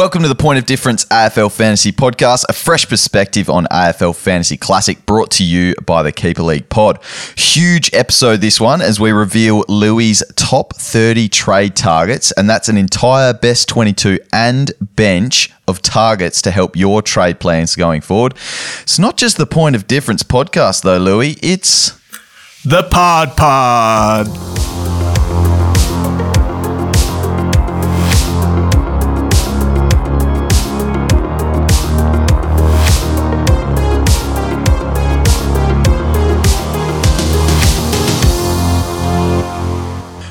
Welcome to the Point of Difference AFL Fantasy Podcast, a fresh perspective on AFL Fantasy Classic brought to you by the Keeper League Pod. Huge episode this one as we reveal Louis' top 30 trade targets, and that's an entire best 22 and bench of targets to help your trade plans going forward. It's not just the Point of Difference podcast, though, Louis, it's the Pod Pod.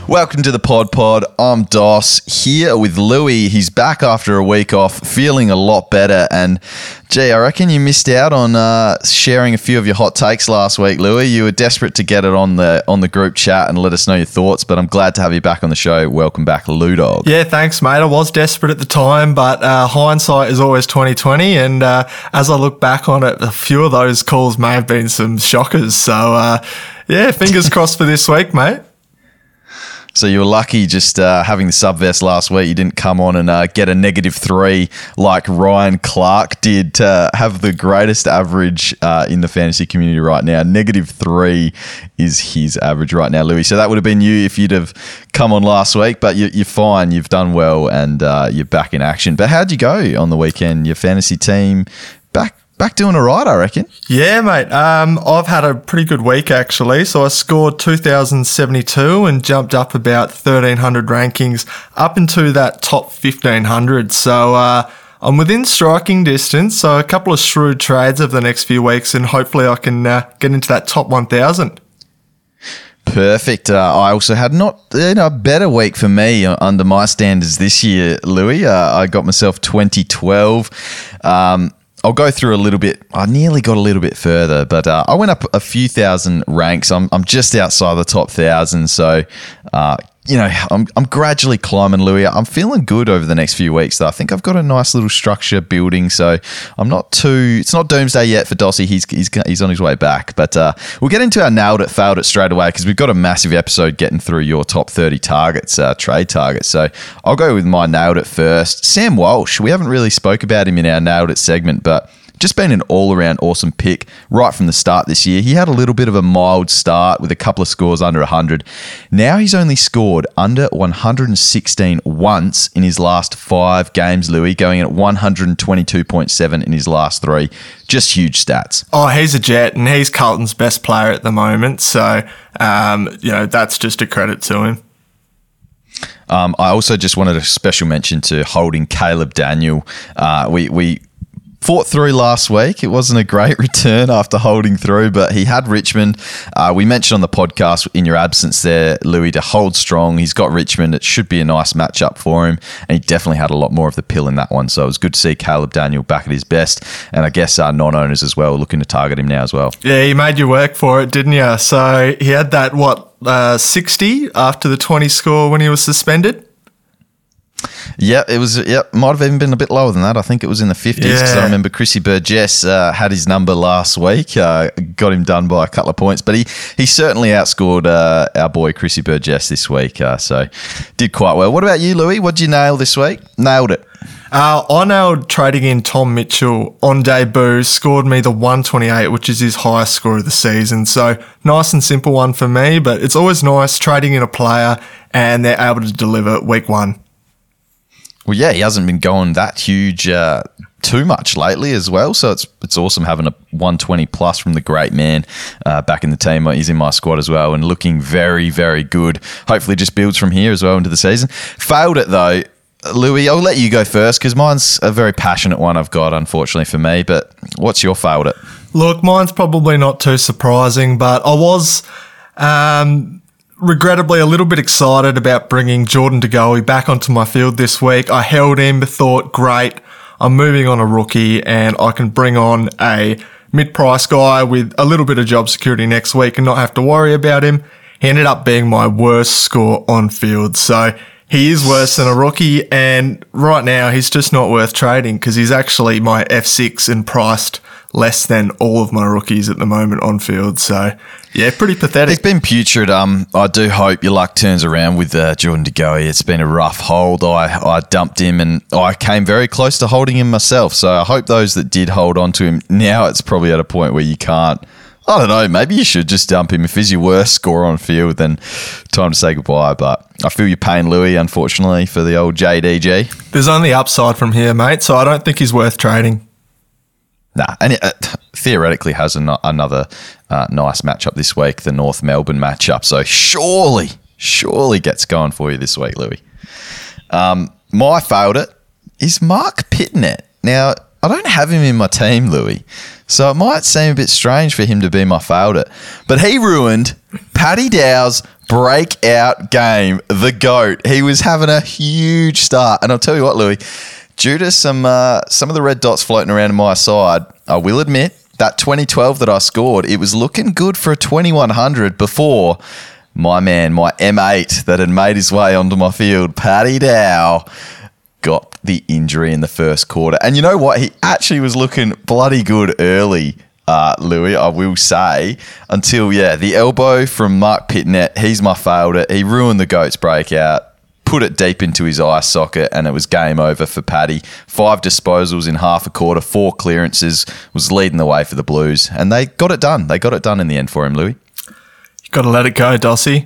Welcome to the Pod Pod. I'm Dos here with Louis. He's back after a week off, feeling a lot better. And gee, I reckon you missed out on uh, sharing a few of your hot takes last week, Louis. You were desperate to get it on the on the group chat and let us know your thoughts. But I'm glad to have you back on the show. Welcome back, Lou Dog. Yeah, thanks, mate. I was desperate at the time, but uh, hindsight is always 2020. And uh, as I look back on it, a few of those calls may have been some shockers. So uh, yeah, fingers crossed for this week, mate. So you were lucky just uh, having the subvest last week. You didn't come on and uh, get a negative three like Ryan Clarke did to have the greatest average uh, in the fantasy community right now. Negative three is his average right now, Louis. So that would have been you if you'd have come on last week, but you, are fine. You've done well and uh, you're back in action. But how'd you go on the weekend? Your fantasy team back back doing all right, I reckon. Yeah, mate. Um, I've had a pretty good week actually. So I scored 2,072 and jumped up about 1,300 rankings up into that top 1,500. So uh, I'm within striking distance. So a couple of shrewd trades over the next few weeks, and hopefully I can uh, get into that top 1,000. Perfect. Uh, I also had not you know, a better week for me under my standards this year, Louis. Uh, I got myself 2012. Um, I'll go through a little bit. I nearly got a little bit further, but uh, I went up a few thousand ranks. I'm, I'm just outside the top thousand, so uh, you know, I'm, I'm gradually climbing, Louis. I'm feeling good over the next few weeks, though. I think I've got a nice little structure building, so I'm not too. It's not doomsday yet for Dossie. He's he's, he's on his way back, but uh, we'll get into our nailed it, failed it straight away because we've got a massive episode getting through your top 30 targets, uh, trade targets. So I'll go with my nailed it first. Sam Walsh. We haven't really spoke about him in our nailed it segment, but just been an all around awesome pick right from the start this year. He had a little bit of a mild start with a couple of scores under 100. Now he's only scored under 116 once in his last five games, Louis, going at 122.7 in his last three. Just huge stats. Oh, he's a jet, and he's Carlton's best player at the moment. So, um, you know, that's just a credit to him. Um, I also just wanted a special mention to holding Caleb Daniel. Uh, we we fought through last week. It wasn't a great return after holding through, but he had Richmond. Uh, we mentioned on the podcast in your absence there, Louis, to hold strong. He's got Richmond. It should be a nice matchup for him, and he definitely had a lot more of the pill in that one. So it was good to see Caleb Daniel back at his best, and I guess our non-owners as well looking to target him now as well. Yeah, he made you work for it, didn't you? So he had that what uh, sixty after the twenty score when he was suspended. Yeah, it was. Yeah, might have even been a bit lower than that. I think it was in the fifties because yeah. I remember Chrissy Burgess uh, had his number last week, uh, got him done by a couple of points, but he he certainly outscored uh, our boy Chrissy Burgess this week. Uh, so did quite well. What about you, Louis? What did you nail this week? Nailed it. Uh, I nailed trading in Tom Mitchell on debut, scored me the 128, which is his highest score of the season. So nice and simple one for me, but it's always nice trading in a player and they're able to deliver week one. Well, yeah, he hasn't been going that huge uh, too much lately as well. So it's it's awesome having a 120 plus from the great man uh, back in the team. He's in my squad as well and looking very, very good. Hopefully, just builds from here as well into the season. Failed it though. Louis, I'll let you go first because mine's a very passionate one I've got, unfortunately for me. But what's your failed it? Look, mine's probably not too surprising, but I was um, regrettably a little bit excited about bringing Jordan De back onto my field this week. I held him, thought, great, I'm moving on a rookie and I can bring on a mid-price guy with a little bit of job security next week and not have to worry about him. He ended up being my worst score on field. So he is worse than a rookie. And right now he's just not worth trading because he's actually my F6 and priced less than all of my rookies at the moment on field. So, yeah, pretty pathetic. It's been putrid. Um, I do hope your luck turns around with uh, Jordan De Goey. It's been a rough hold. I, I dumped him and I came very close to holding him myself. So I hope those that did hold on to him, now it's probably at a point where you can't. I don't know. Maybe you should just dump him. If he's your worst scorer on field, then time to say goodbye. But I feel your pain, Louis, unfortunately, for the old JDG. There's only upside from here, mate. So I don't think he's worth trading. Nah, and it uh, theoretically has an- another uh, nice matchup this week, the North Melbourne matchup. So surely, surely gets going for you this week, Louis. Um, my failed it is Marc Pittonet. Now, I don't have him in my team, Louis, so it might seem a bit strange for him to be my failed it, But he ruined Paddy Dow's breakout game, the GOAT. He was having a huge start. And I'll tell you what, Louis, due to some uh, some of the red dots floating around my side, I will admit that 2012 that I scored, it was looking good for a 2100 before my man, my M8 that had made his way onto my field, Paddy Dow, got the injury in the first quarter. And you know what? He actually was looking bloody good early. Uh, Louis, I will say, until yeah, the elbow from Marc Pittonet, he's my favourite. He ruined the goats breakout put it deep into his eye socket, and it was game over for Paddy. Five disposals in half a quarter, four clearances, was leading the way for the Blues, and they got it done. They got it done in the end for him, Louis. You got to let it go, Dossie.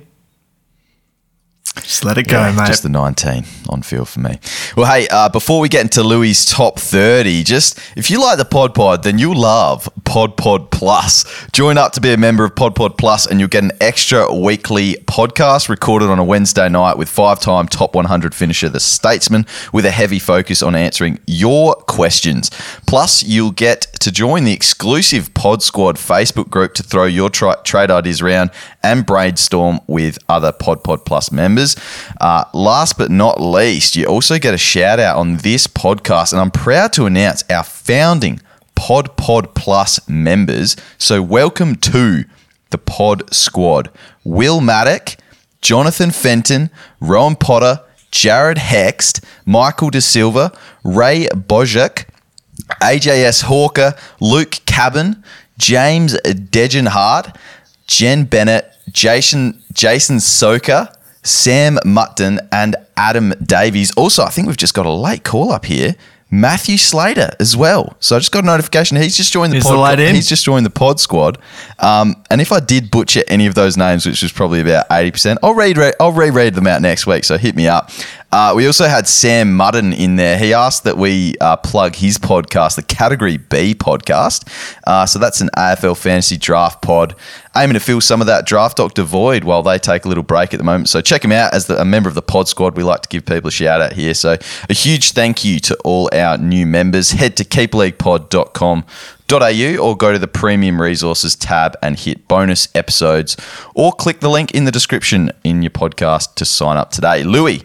Just let it go, Yeah, mate. Just the 19 on field for me. Well, hey, uh, before we get into Louis' top 30, just if you like the Pod Pod, then you'll love Pod Pod Plus. Join up to be a member of Pod Pod Plus, and you'll get an extra weekly podcast recorded on a Wednesday night with five time top 100 finisher, The Statesman, with a heavy focus on answering your questions. Plus, you'll get to join the exclusive Pod Squad Facebook group to throw your tra- trade ideas around and brainstorm with other Pod Pod Plus members. Uh, last but not least, you also get a shout out on this podcast, and I'm proud to announce our founding Pod Pod Plus members. So, welcome to the Pod Squad Will Maddock, Jonathan Fenton, Rowan Potter, Jared Hext, Michael De Silva, Ray Bojak, AJS Hawker, Luke Cabin, James Degenhart, Jen Bennett, Jason Jason Soka, Sam Mutton, and Adam Davies. Also, I think we've just got a late call up here. Matthew Slater as well. So I just got a notification. He's just joined the Is pod. the? He's just joined the pod squad. Um, and if I did butcher any of those names, which was probably about eighty percent, I'll read. I'll reread them out next week. So hit me up. Uh, we also had Sam Mudden in there. He asked that we uh, plug his podcast, the Category B podcast. Uh, so that's an AFL fantasy draft pod, aiming to fill some of that draft doctor void while they take a little break at the moment. So check him out as the, a member of the pod squad. We like to give people a shout out here. So a huge thank you to all our new members. Head to keeperleaguepod.com.au or go to the premium resources tab and hit bonus episodes or click the link in the description in your podcast to sign up today. Louis,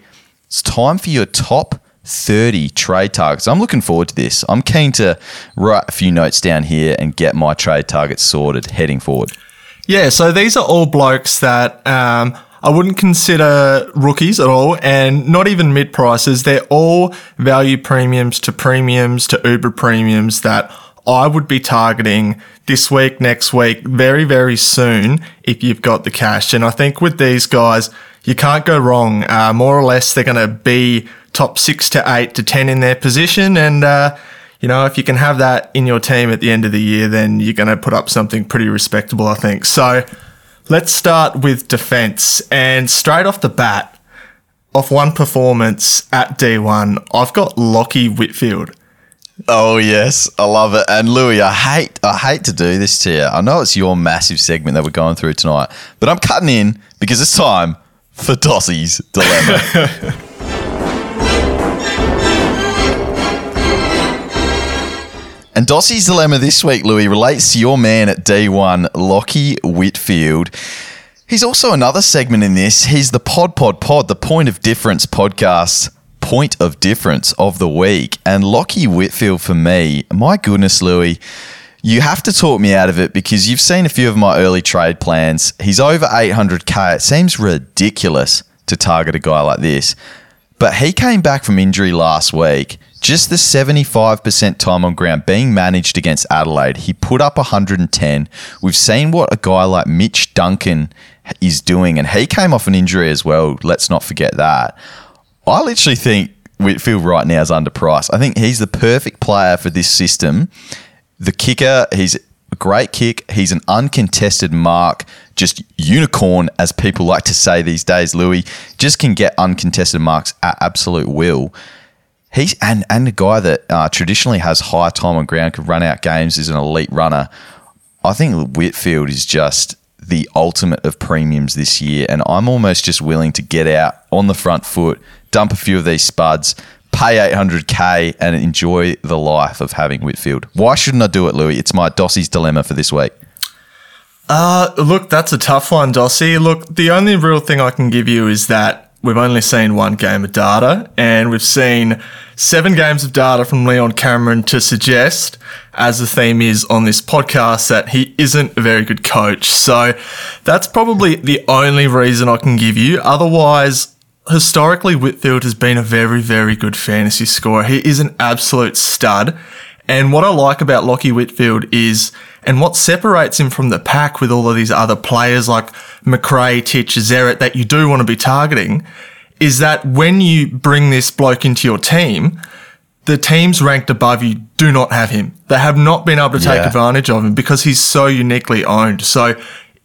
it's time for your top 30 trade targets. I'm looking forward to this. I'm keen to write a few notes down here and get my trade targets sorted heading forward. Yeah, so these are all blokes that um, I wouldn't consider rookies at all, and not even mid prices. They're all value premiums to premiums to Uber premiums that I would be targeting this week, next week, very, very soon if you've got the cash. And I think with these guys, you can't go wrong. Uh, more or less, they're going to be top six to eight to 10 in their position. And, uh, you know, if you can have that in your team at the end of the year, then you're going to put up something pretty respectable, I think. So let's start with defense. And straight off the bat, off one performance at D1, I've got Lachie Whitfield. Oh yes, I love it. And Louis, I hate I hate to do this to you. I know it's your massive segment that we're going through tonight, but I'm cutting in because it's time for Dossie's dilemma. And Dossie's dilemma this week, Louis, relates to your man at D1, Lachie Whitfield. He's also another segment in this. He's the Pod Pod Pod, the Point of Difference podcast, Point of Difference of the week. And Lachie Whitfield, for me, my goodness, Louis, you have to talk me out of it because you've seen a few of my early trade plans. He's over 800k. It seems ridiculous to target a guy like this. But he came back from injury last week, Just the 75% time on ground being managed against Adelaide, he put up 110. We've seen what a guy like Mitch Duncan is doing, and he came off an injury as well. Let's not forget that. I literally think Whitfield right now is underpriced. I think he's the perfect player for this system. The kicker, he's a great kick. He's an uncontested mark, just unicorn, as people like to say these days. Louis just can get uncontested marks at absolute will. He's and and a guy that uh, traditionally has high time on ground, could run out games, is an elite runner. I think Whitfield is just the ultimate of premiums this year, and I'm almost just willing to get out on the front foot, dump a few of these spuds, pay 800k, and enjoy the life of having Whitfield. Why shouldn't I do it, Louis? It's my Dossie's dilemma for this week. Uh, look, that's a tough one, Dossie. Look, the only real thing I can give you is that we've only seen one game of data, and we've seen seven games of data from Leon Cameron to suggest, as the theme is on this podcast, that he isn't a very good coach. So that's probably the only reason I can give you. Otherwise, historically, Whitfield has been a very, very good fantasy scorer. He is an absolute stud. And what I like about Lachie Whitfield is, and what separates him from the pack with all of these other players like Macrae, Titch, Zeret that you do want to be targeting, is that when you bring this bloke into your team, the teams ranked above you do not have him. They have not been able to take Yeah. advantage of him because he's so uniquely owned. So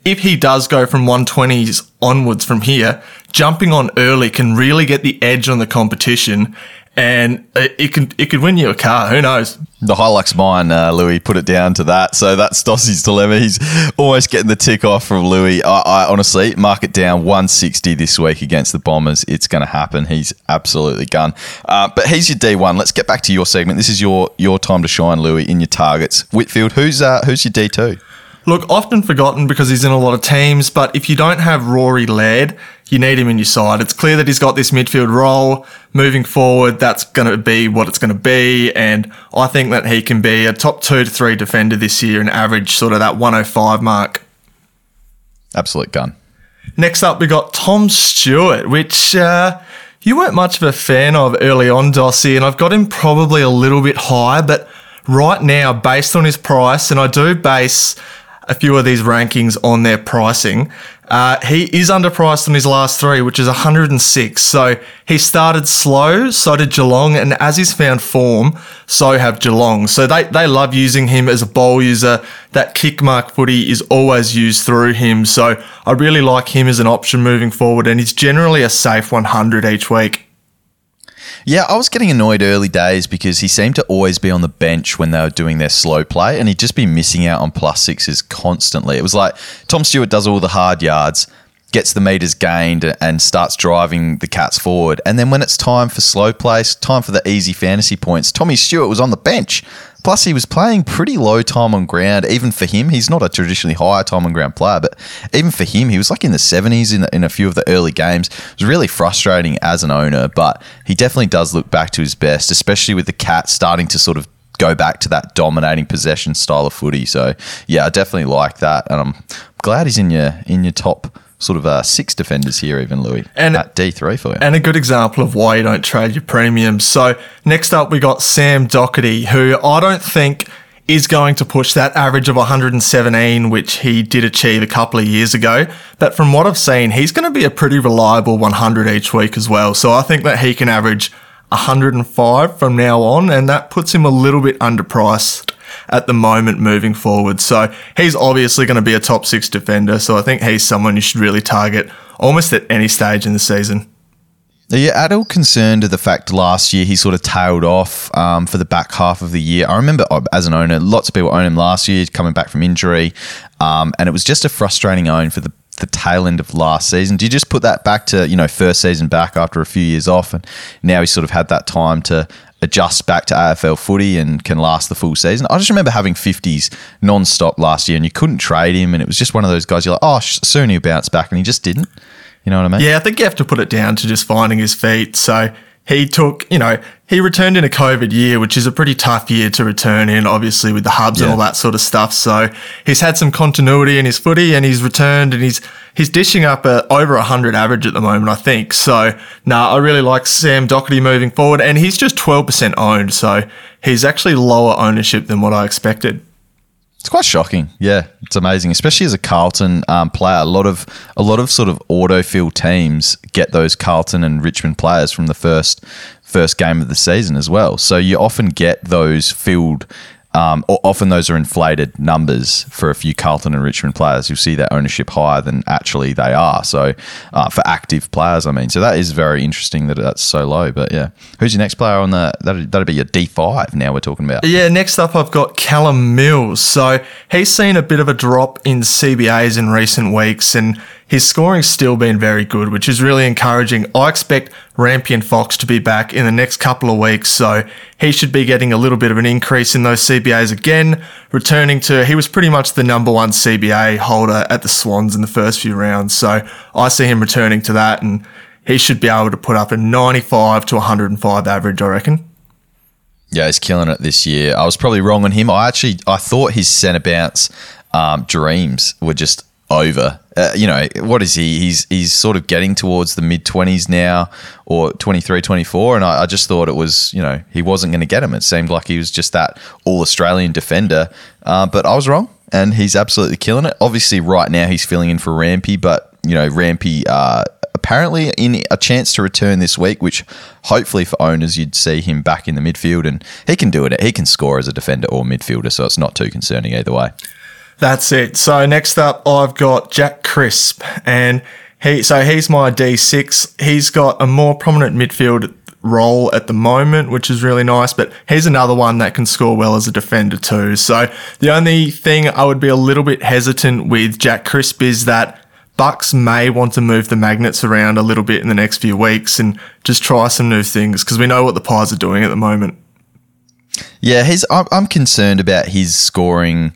if he does go from 120s onwards from here, jumping on early can really get the edge on the competition and it can it could win you a car. Who knows? The Hilux mine, uh, Louis, put it down to that. So that's Dossie's dilemma. He's almost getting the tick off from Louis. I, I honestly mark it down 160 this week against the Bombers. It's going to happen. He's absolutely gone. Uh, but he's your D1. Let's get back to your segment. This is your your time to shine, Louis, in your targets. Whitfield, who's uh, who's your D2? Look, often forgotten because he's in a lot of teams, but if you don't have Rory Laird, you need him in your side. It's clear that he's got this midfield role. Moving forward, that's going to be what it's going to be. And I think that he can be a top two to three defender this year and average sort of that 105 mark. Absolute gun. Next up, we got Tom Stewart, which uh, you weren't much of a fan of early on, Dossie, and I've got him probably a little bit high, but right now, based on his price, and I do base a few of these rankings on their pricing, uh, he is underpriced on his last three, which is 106. So he started slow, so did Geelong, and as he's found form, so have Geelong. So they, they love using him as a bowl user. That kick mark footy is always used through him. So I really like him as an option moving forward, and he's generally a safe 100 each week. Yeah, I was getting annoyed early days because he seemed to always be on the bench when they were doing their slow play and he'd just be missing out on plus sixes constantly. It was like Tom Stewart does all the hard yards, gets the meters gained and starts driving the Cats forward. And then when it's time for slow plays, time for the easy fantasy points, Tommy Stewart was on the bench. Plus, he was playing pretty low time on ground. Even for him, he's not a traditionally high time on ground player, but even for him, he was like in the 70s in, in a few of the early games. It was really frustrating as an owner, but he definitely does look back to his best, especially with the Cats starting to sort of go back to that dominating possession style of footy. So, yeah, I definitely like that. And I'm glad he's in your in your top sort of uh, six defenders here, even Louis, And- at D3 for you. And a good example of why you don't trade your premiums. So next up, we got Sam Docherty, who I don't think is going to push that average of 117, which he did achieve a couple of years ago. But from what I've seen, he's going to be a pretty reliable 100 each week as well. So I think that he can average 105 from now on, and that puts him a little bit underpriced at the moment moving forward. So he's obviously going to be a top six defender. So I think he's someone you should really target almost at any stage in the season. Are you at all concerned of the fact last year he sort of tailed off um, for the back half of the year? I remember uh, as an owner, lots of people own him last year, coming back from injury, um, and it was just a frustrating own for the, the tail end of last season. Do you just put that back to you know first season back after a few years off, and now he's sort of had that time to adjust back to AFL footy and can last the full season? I just remember having fifties non-stop last year, and you couldn't trade him, and it was just one of those guys you're like, oh, soon he'll bounce back, and he just didn't. You know what I mean? Yeah, I think you have to put it down to just finding his feet. So he took, you know, he returned in a COVID year, which is a pretty tough year to return in, obviously with the hubs yeah. and all that sort of stuff. So he's had some continuity in his footy and he's returned and he's, he's dishing up a, over 100 average at the moment, I think. So, no, nah, I really like Sam Docherty moving forward and he's just 12% owned. So he's actually lower ownership than what I expected. It's quite shocking. Yeah, it's amazing, especially as a Carlton um, player. A lot of a lot of sort of autofill teams get those Carlton and Richmond players from the first first game of the season as well. So you often get those filled um, often those are inflated numbers for a few Carlton and Richmond players. You'll see that ownership higher than actually they are. So uh, for active players, I mean, so that is very interesting that that's so low. But yeah, who's your next player on the that'd, that'd be your D five? Now we're talking about. Yeah, next up I've got Callum Mills. So he's seen a bit of a drop in CBAs in recent weeks, and his scoring's still been very good, which is really encouraging. I expect Rampion Fox to be back in the next couple of weeks, so he should be getting a little bit of an increase in those CBAs again, returning to he was pretty much the number one CBA holder at the Swans in the first few rounds. So I see him returning to that and he should be able to put up a 95 to 105 average, I reckon. Yeah, he's killing it this year. I was probably wrong on him. I actually I thought his centre bounce um, dreams were just over. Uh, you know, what is he? He's he's sort of getting towards the mid 20s now or 23, 24. And I, I just thought it was, you know, he wasn't going to get him. It seemed like he was just that all Australian defender. Uh, but I was wrong. And he's absolutely killing it. Obviously, right now he's filling in for Rampy, but, you know, Rampy uh, apparently in a chance to return this week, which hopefully for owners you'd see him back in the midfield, and he can do it. He can score as a defender or midfielder, so it's not too concerning either way. That's it. So next up, I've got Jack Crisp, and he so he's my D6. He's got a more prominent midfield role at the moment, which is really nice. But he's another one that can score well as a defender too. So the only thing I would be a little bit hesitant with Jack Crisp is that Bucks may want to move the magnets around a little bit in the next few weeks and just try some new things because we know what the Pies are doing at the moment. Yeah, he's. I'm concerned about his scoring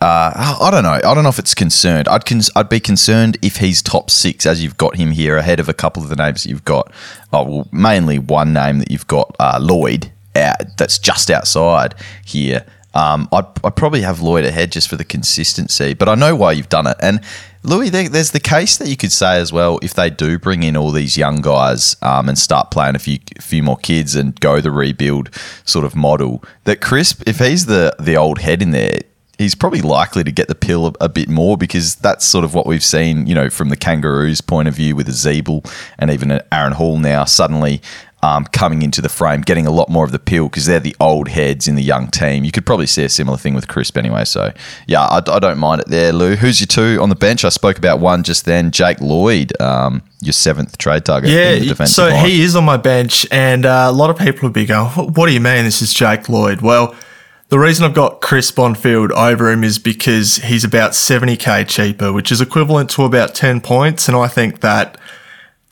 uh, I don't know. I don't know if it's concerned. I'd cons- I'd be concerned if he's top six, as you've got him here ahead of a couple of the names that you've got. Oh, well, mainly one name that you've got, uh, Lloyd, out, that's just outside here. Um, I'd, I'd probably have Lloyd ahead just for the consistency, but I know why you've done it. And Louis, there, there's the case that you could say as well if they do bring in all these young guys um, and start playing a few few more kids and go the rebuild sort of model. That Crisp, if he's the the old head in there, he's probably likely to get the pill a, a, bit more because that's sort of what we've seen, you know, from the Kangaroos' point of view with a Ziebell and even Aaron Hall now suddenly um, coming into the frame, getting a lot more of the pill because they're the old heads in the young team. You could probably see a similar thing with Crisp anyway. So, yeah, I, I don't mind it there, Lou. Who's your two on the bench? I spoke about one just then, Jake Lloyd. Um, your seventh trade target. Yeah, so line. he is on my bench, and uh, a lot of people would be going, "What do you mean this is Jake Lloyd?" Well, the reason I've got Crisp on field over him is because he's about 70k cheaper, which is equivalent to about 10 points. And I think that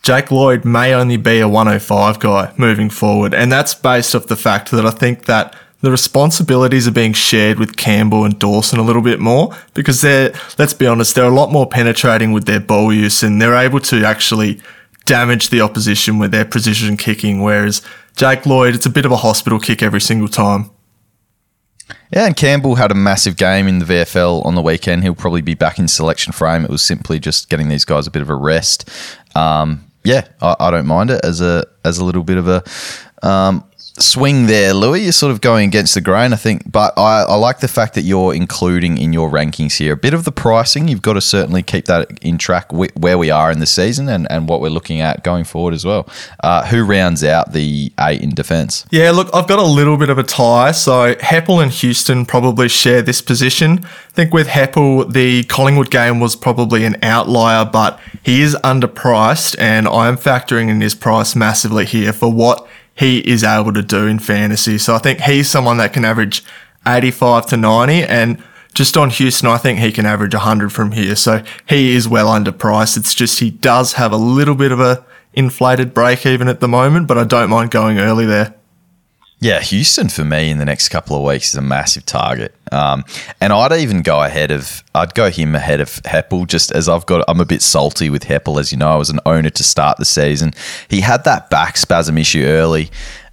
Jake Lloyd may only be a 105 guy moving forward. And that's based off the fact that I think that the responsibilities are being shared with Campbell and Dawson a little bit more because they're, let's be honest, they're a lot more penetrating with their ball use and they're able to actually damage the opposition with their precision kicking. Whereas Jake Lloyd, it's a bit of a hospital kick every single time. Yeah, and Campbell had a massive game in the VFL on the weekend. He'll probably be back in selection frame. It was simply just getting these guys a bit of a rest. Um, yeah, I, I, don't mind it as a as a little bit of a um, swing there, Louis. You're sort of going against the grain, I think. But I, I, like the fact that you're including in your rankings here a bit of the pricing. You've got to certainly keep that in track where we are in the season and, and what we're looking at going forward as well. Uh, who rounds out the eight in defence? Yeah, look, I've got a little bit of a tie. So Heppell and Houston probably share this position. I think with Heppell, the Collingwood game was probably an outlier, but he is underpriced, and I am factoring in his price massively here for what he is able to do in fantasy. So I think he's someone that can average 85 to 90 and just on Houston, I think he can average 100 from here. So he is well underpriced. It's just he does have a little bit of a inflated break even at the moment, but I don't mind going early there. Yeah, Houston for me in the next couple of weeks is a massive target, um, and I'd even go ahead of I'd go him ahead of Heppell just as I've got I'm a bit salty with Heppell as you know I was an owner to start the season. He had that back spasm issue early,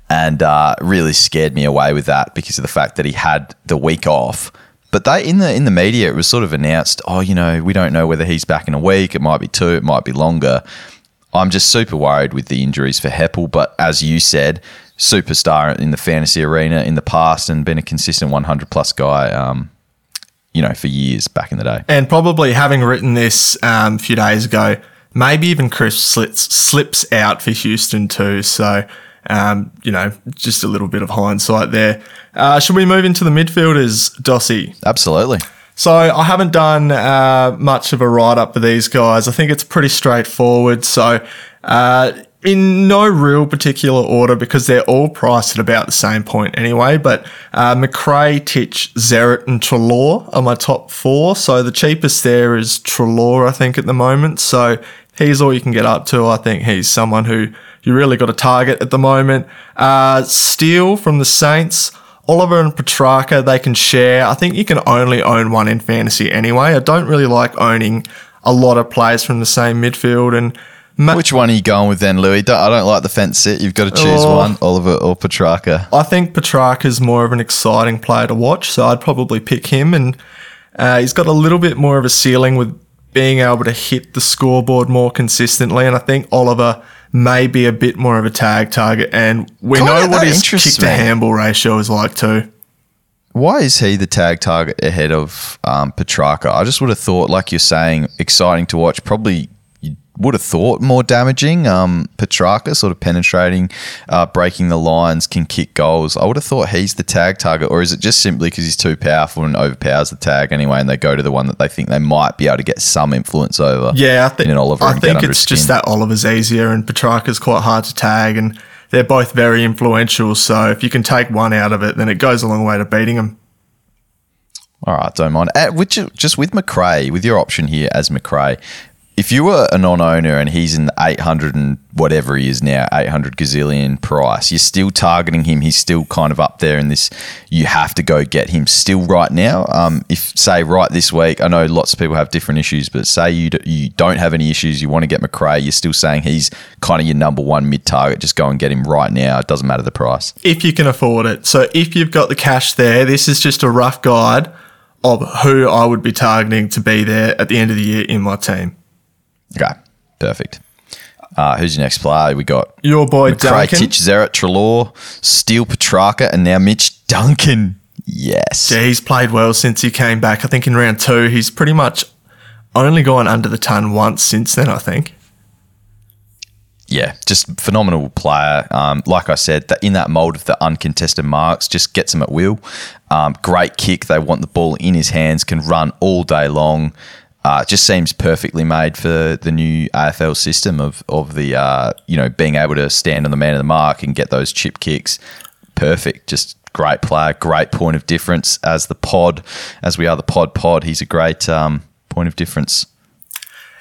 and uh, really scared me away with that because of the fact that he had the week off. But they in the in the media it was sort of announced, oh, you know, we don't know whether he's back in a week. It might be two. It might be longer. I'm just super worried with the injuries for Heppell. But as you said, superstar in the fantasy arena in the past and been a consistent 100 plus guy, um, you know, for years back in the day. And probably having written this um, a few days ago, maybe even Crisp slips, slips out for Houston too. So, um, you know, just a little bit of hindsight there. Uh, should we move into the midfielders, Dossie? Absolutely. So I haven't done uh, much of a write up for these guys. I think it's pretty straightforward. So uh, in no real particular order because they're all priced at about the same point anyway. But uh, Macrae, Titch, Zeret, and Treloar are my top four. So the cheapest there is Treloar, I think, at the moment. So he's all you can get up to. I think he's someone who you really got to target at the moment. Uh, Steele from the Saints. Oliver and Petrarca, they can share. I think you can only own one in fantasy anyway. I don't really like owning a lot of players from the same midfield. And Ma- Which one are you going with then, Louis? I don't like the fence sit. You've got to choose oh, one, Oliver or Petrarca. I think Petrarca's more of an exciting player to watch, so I'd probably pick him. And uh, he's got a little bit more of a ceiling with being able to hit the scoreboard more consistently. And I think Oliver may be a bit more of a tag target. And we God, know what his kick to handball ratio is like too. Why is he the tag target ahead of um, Petrarca? I just would have thought, like you're saying, exciting to watch. Probably would have thought more damaging. Um, Petrarca sort of penetrating, uh, breaking the lines, can kick goals. I would have thought he's the tag target, or is it just simply because he's too powerful and overpowers the tag anyway, and they go to the one that they think they might be able to get some influence over? Yeah, I think Oliver. I think it's just that Oliver's easier and Petrarca's quite hard to tag, and they're both very influential. So if you can take one out of it, then it goes a long way to beating them. All right, don't mind. Uh, which, just with Macrae, with your option here as Macrae, if you were a non-owner and he's in the 800 and whatever he is now 800 gazillion price you're still targeting him. He's still kind of up there in this you have to go get him still right now. Um, if say right this week i know lots of people have different issues but say you, you don't have any issues you want to get Macrae you're still saying he's kind of your number one mid target just go and get him right now. It doesn't matter the price. If you can afford it. So if you've got the cash there this is just a rough guide of who i would be targeting to be there at the end of the year in my team Okay, perfect. Uh, who's your next player? We got your boy Macrae, Duncan, Titch, Zeret, Treloar, Steele, Petrarca, and now Mitch Duncan. Yes, yeah, he's played well since he came back. I think in round two, he's pretty much only gone under the ton once since then. I think. Yeah, just phenomenal player. Um, like I said, that in that mold of the uncontested marks, just gets him at will. Um, great kick. They want the ball in his hands. Can run all day long. Uh, it just seems perfectly made for the new AFL system of of the uh, you know being able to stand on the man of the mark and get those chip kicks. Perfect, just great player, great point of difference as the pod, as we are the pod pod. He's a great um, point of difference.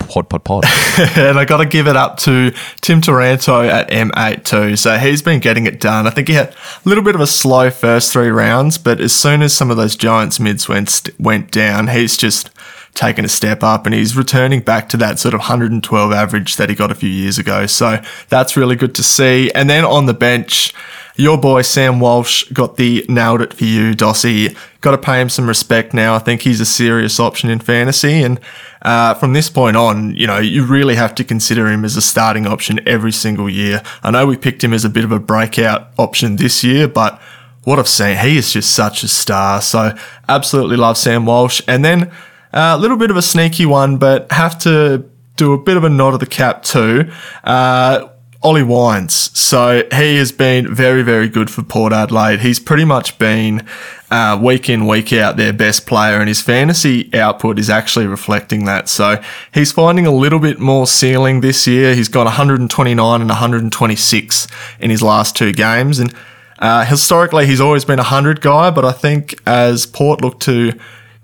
Pod, pod, pod. and I got to give it up to Tim Taranto at M8 too. So he's been getting it done. I think he had a little bit of a slow first three rounds, but as soon as some of those Giants mids went went down, he's just taken a step up and he's returning back to that sort of 112 average that he got a few years ago. So that's really good to see. And then on the bench, your boy Sam Walsh got the nailed it for you, Dossie. Got to pay him some respect now. I think he's a serious option in fantasy. And uh, from this point on, you know, you really have to consider him as a starting option every single year. I know we picked him as a bit of a breakout option this year, but what I've seen, he is just such a star. So absolutely love Sam Walsh. And then a uh, little bit of a sneaky one, but have to do a bit of a nod of the cap too. Uh, Ollie Wines. So he has been very, very good for Port Adelaide. He's pretty much been uh, week in, week out their best player, and his fantasy output is actually reflecting that. So he's finding a little bit more ceiling this year. He's got 129 and 126 in his last two games, and uh, historically he's always been a 100 guy, but I think as Port look to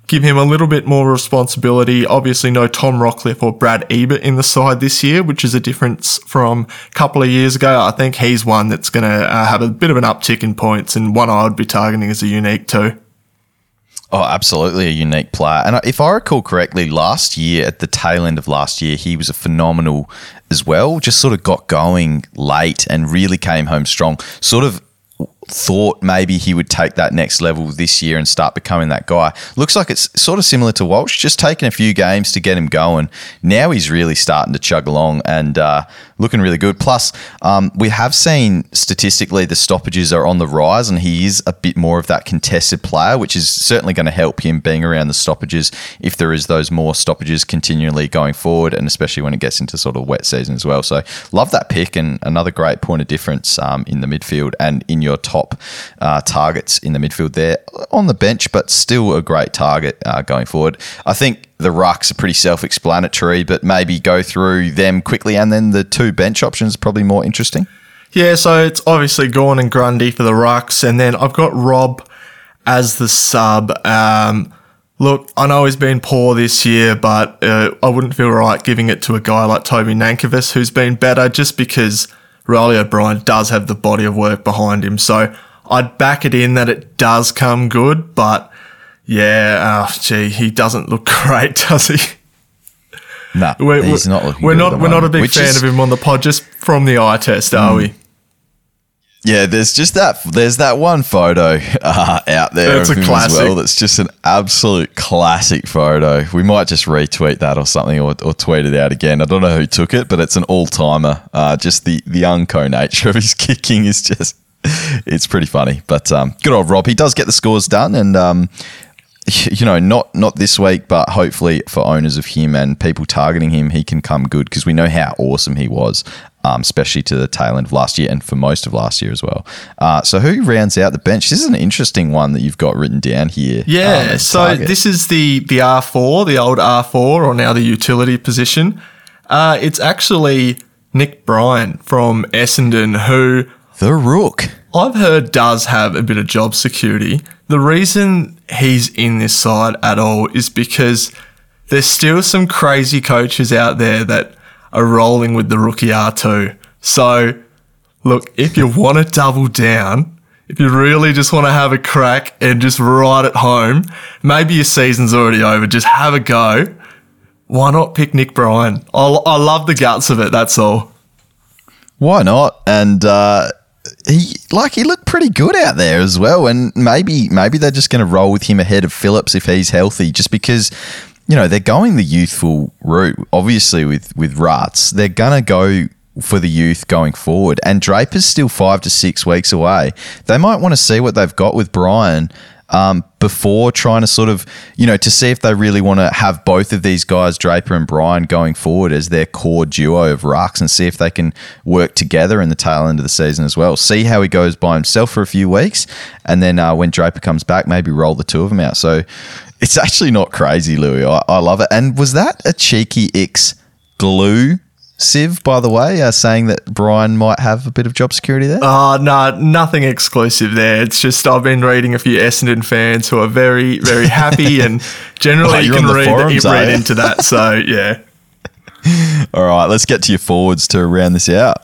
give him a little bit more responsibility. Obviously, no Tom Rockliff or Brad Ebert in the side this year, which is a difference from a couple of years ago. I think he's one that's going to uh, have a bit of an uptick in points and one I would be targeting as a unique too. Oh, absolutely a unique player. And if I recall correctly, last year, at the tail end of last year, he was a phenomenal as well. Just sort of got going late and really came home strong. Sort of thought maybe he would take that next level this year and start becoming that guy. Looks like it's sort of similar to Walsh, just taking a few games to get him going. Now he's really starting to chug along and uh, looking really good. Plus, um, we have seen statistically the stoppages are on the rise, and he is a bit more of that contested player, which is certainly going to help him being around the stoppages if there is those more stoppages continually going forward, and especially when it gets into sort of wet season as well. So, love that pick and another great point of difference um, in the midfield and in your top top uh, targets in the midfield there on the bench, but still a great target uh, going forward. I think the rucks are pretty self-explanatory, but maybe go through them quickly, and then the two bench options probably more interesting. Yeah, so it's obviously Gawn and Grundy for the rucks, and then I've got Rob as the sub. Um, look, I know he's been poor this year, but uh, I wouldn't feel right giving it to a guy like Toby Nankervis, who's been better, just because Riley O'Brien does have the body of work behind him. So I'd back it in that it does come good, but yeah, oh, gee, he doesn't look great, does he? No, we're, he's not looking. We're not. We're not a big fan is, of him on the pod, just from the eye test, are mm, we? Yeah, there's just that. There's that one photo uh, out there it's of a classic. well. That's just an absolute classic photo. We might just retweet that or something, or, or tweet it out again. I don't know who took it, but it's an all timer. Uh, just the the unco nature of his kicking is just. It's pretty funny, but um, good old Rob. He does get the scores done, and um, you know, not not this week, but hopefully for owners of him and people targeting him, he can come good because we know how awesome he was, um, especially to the tail end of last year and for most of last year as well. Uh, so who rounds out the bench? This is an interesting one that you've got written down here. Yeah, um, so target. this is the the R four, the old R four, or now the utility position. Uh, it's actually Nick Bryan from Essendon, who the Rook. I've heard does have a bit of job security. The reason he's in this side at all is because there's still some crazy coaches out there that are rolling with the rookie R2. So, look, if you want to double down, if you really just want to have a crack and just ride at home, maybe your season's already over, just have a go. Why not pick Nick Bryan? I, I love the guts of it, that's all. Why not? And uh, he like he looked pretty good out there as well. And maybe maybe they're just going to roll with him ahead of Phillips if he's healthy, just because you know they're going the youthful route. Obviously, with with Ruts, they're going to go for the youth going forward. And Draper's still five to six weeks away. They might want to see what they've got with Bryan um, before trying to sort of, you know, to see if they really want to have both of these guys, Draper and Bryan, going forward as their core duo of rucks and see if they can work together in the tail end of the season as well. See how he goes by himself for a few weeks. And then uh, when Draper comes back, maybe roll the two of them out. So it's actually not crazy, Louis. I, I love it. And was that a cheeky X glue Siv, by the way, uh, saying that Bryan might have a bit of job security there? Uh, no, nothing exclusive there. It's just I've been reading a few Essendon fans who are very, very happy, and generally oh, you can read, forums, read into that. So, yeah. All right, let's get to your forwards to round this out.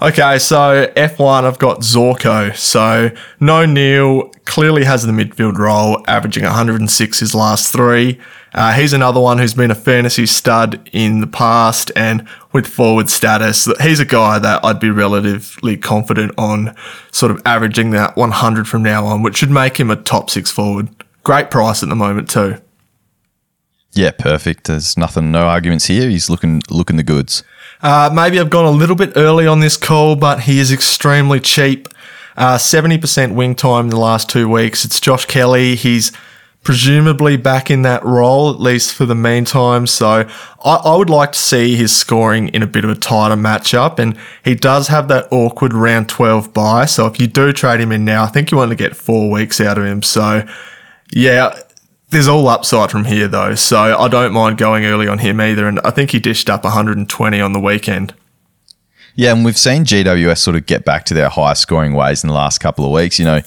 Okay, so F1, I've got Zorko. So no Neale clearly has the midfield role, averaging 106 his last three. Uh, he's another one who's been a fantasy stud in the past and with forward status. He's a guy that I'd be relatively confident on sort of averaging that 100 from now on, which should make him a top six forward. Great price at the moment too. Yeah, perfect. There's nothing, no arguments here. He's looking looking the goods. Uh, maybe I've gone a little bit early on this call, but he is extremely cheap. Uh, 70% wing time in the last two weeks. It's Josh Kelly. He's presumably back in that role, at least for the meantime. So I, I, would like to see his scoring in a bit of a tighter matchup. And he does have that awkward round 12 bye. So if you do trade him in now, I think you want to get four weeks out of him. So yeah, there's all upside from here though. So I don't mind going early on him either. And I think he dished up 120 on the weekend. Yeah, and we've seen GWS sort of get back to their high scoring ways in the last couple of weeks. You know,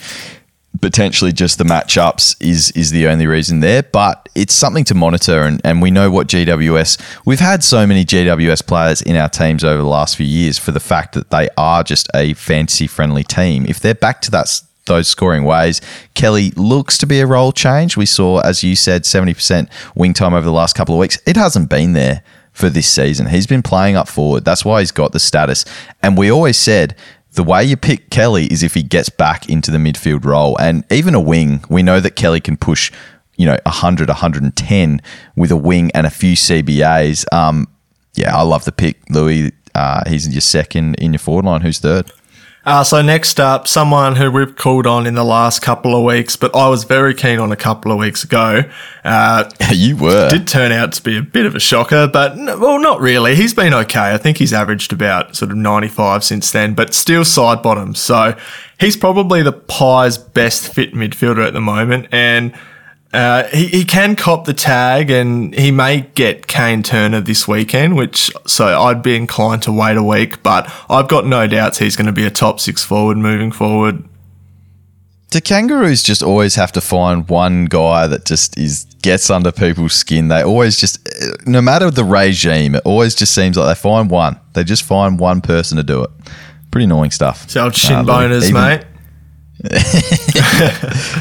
potentially just the matchups is is the only reason there, but it's something to monitor and, and we know what GWS we've had so many GWS players in our teams over the last few years for the fact that they are just a fantasy friendly team. If they're back to that those scoring ways. Kelly looks to be a role change. We saw, as you said, 70% wing time over the last couple of weeks. It hasn't been there for this season. He's been playing up forward. That's why he's got the status. And we always said the way you pick Kelly is if he gets back into the midfield role and even a wing. We know that Kelly can push, you know, 100, 110 with a wing and a few CBAs. Um, yeah, I love the pick, Louis. Uh, he's your second in your forward line. Who's third? Uh, so next up, someone who we've called on in the last couple of weeks, but I was very keen on a couple of weeks ago. Uh, you were. Did turn out to be a bit of a shocker, but well, not really. He's been okay. I think he's averaged about sort of 95 since then, but still Sidebottom. So he's probably the Pies' best fit midfielder at the moment, and uh, he, he can cop the tag and he may get Kane Turner this weekend, which so I'd be inclined to wait a week, but I've got no doubts he's going to be a top six forward moving forward. Do kangaroos just always have to find one guy that just is gets under people's skin? They always just, no matter the regime, it always just seems like they find one. They just find one person to do it. Pretty annoying stuff. So shin uh, boners, even, mate.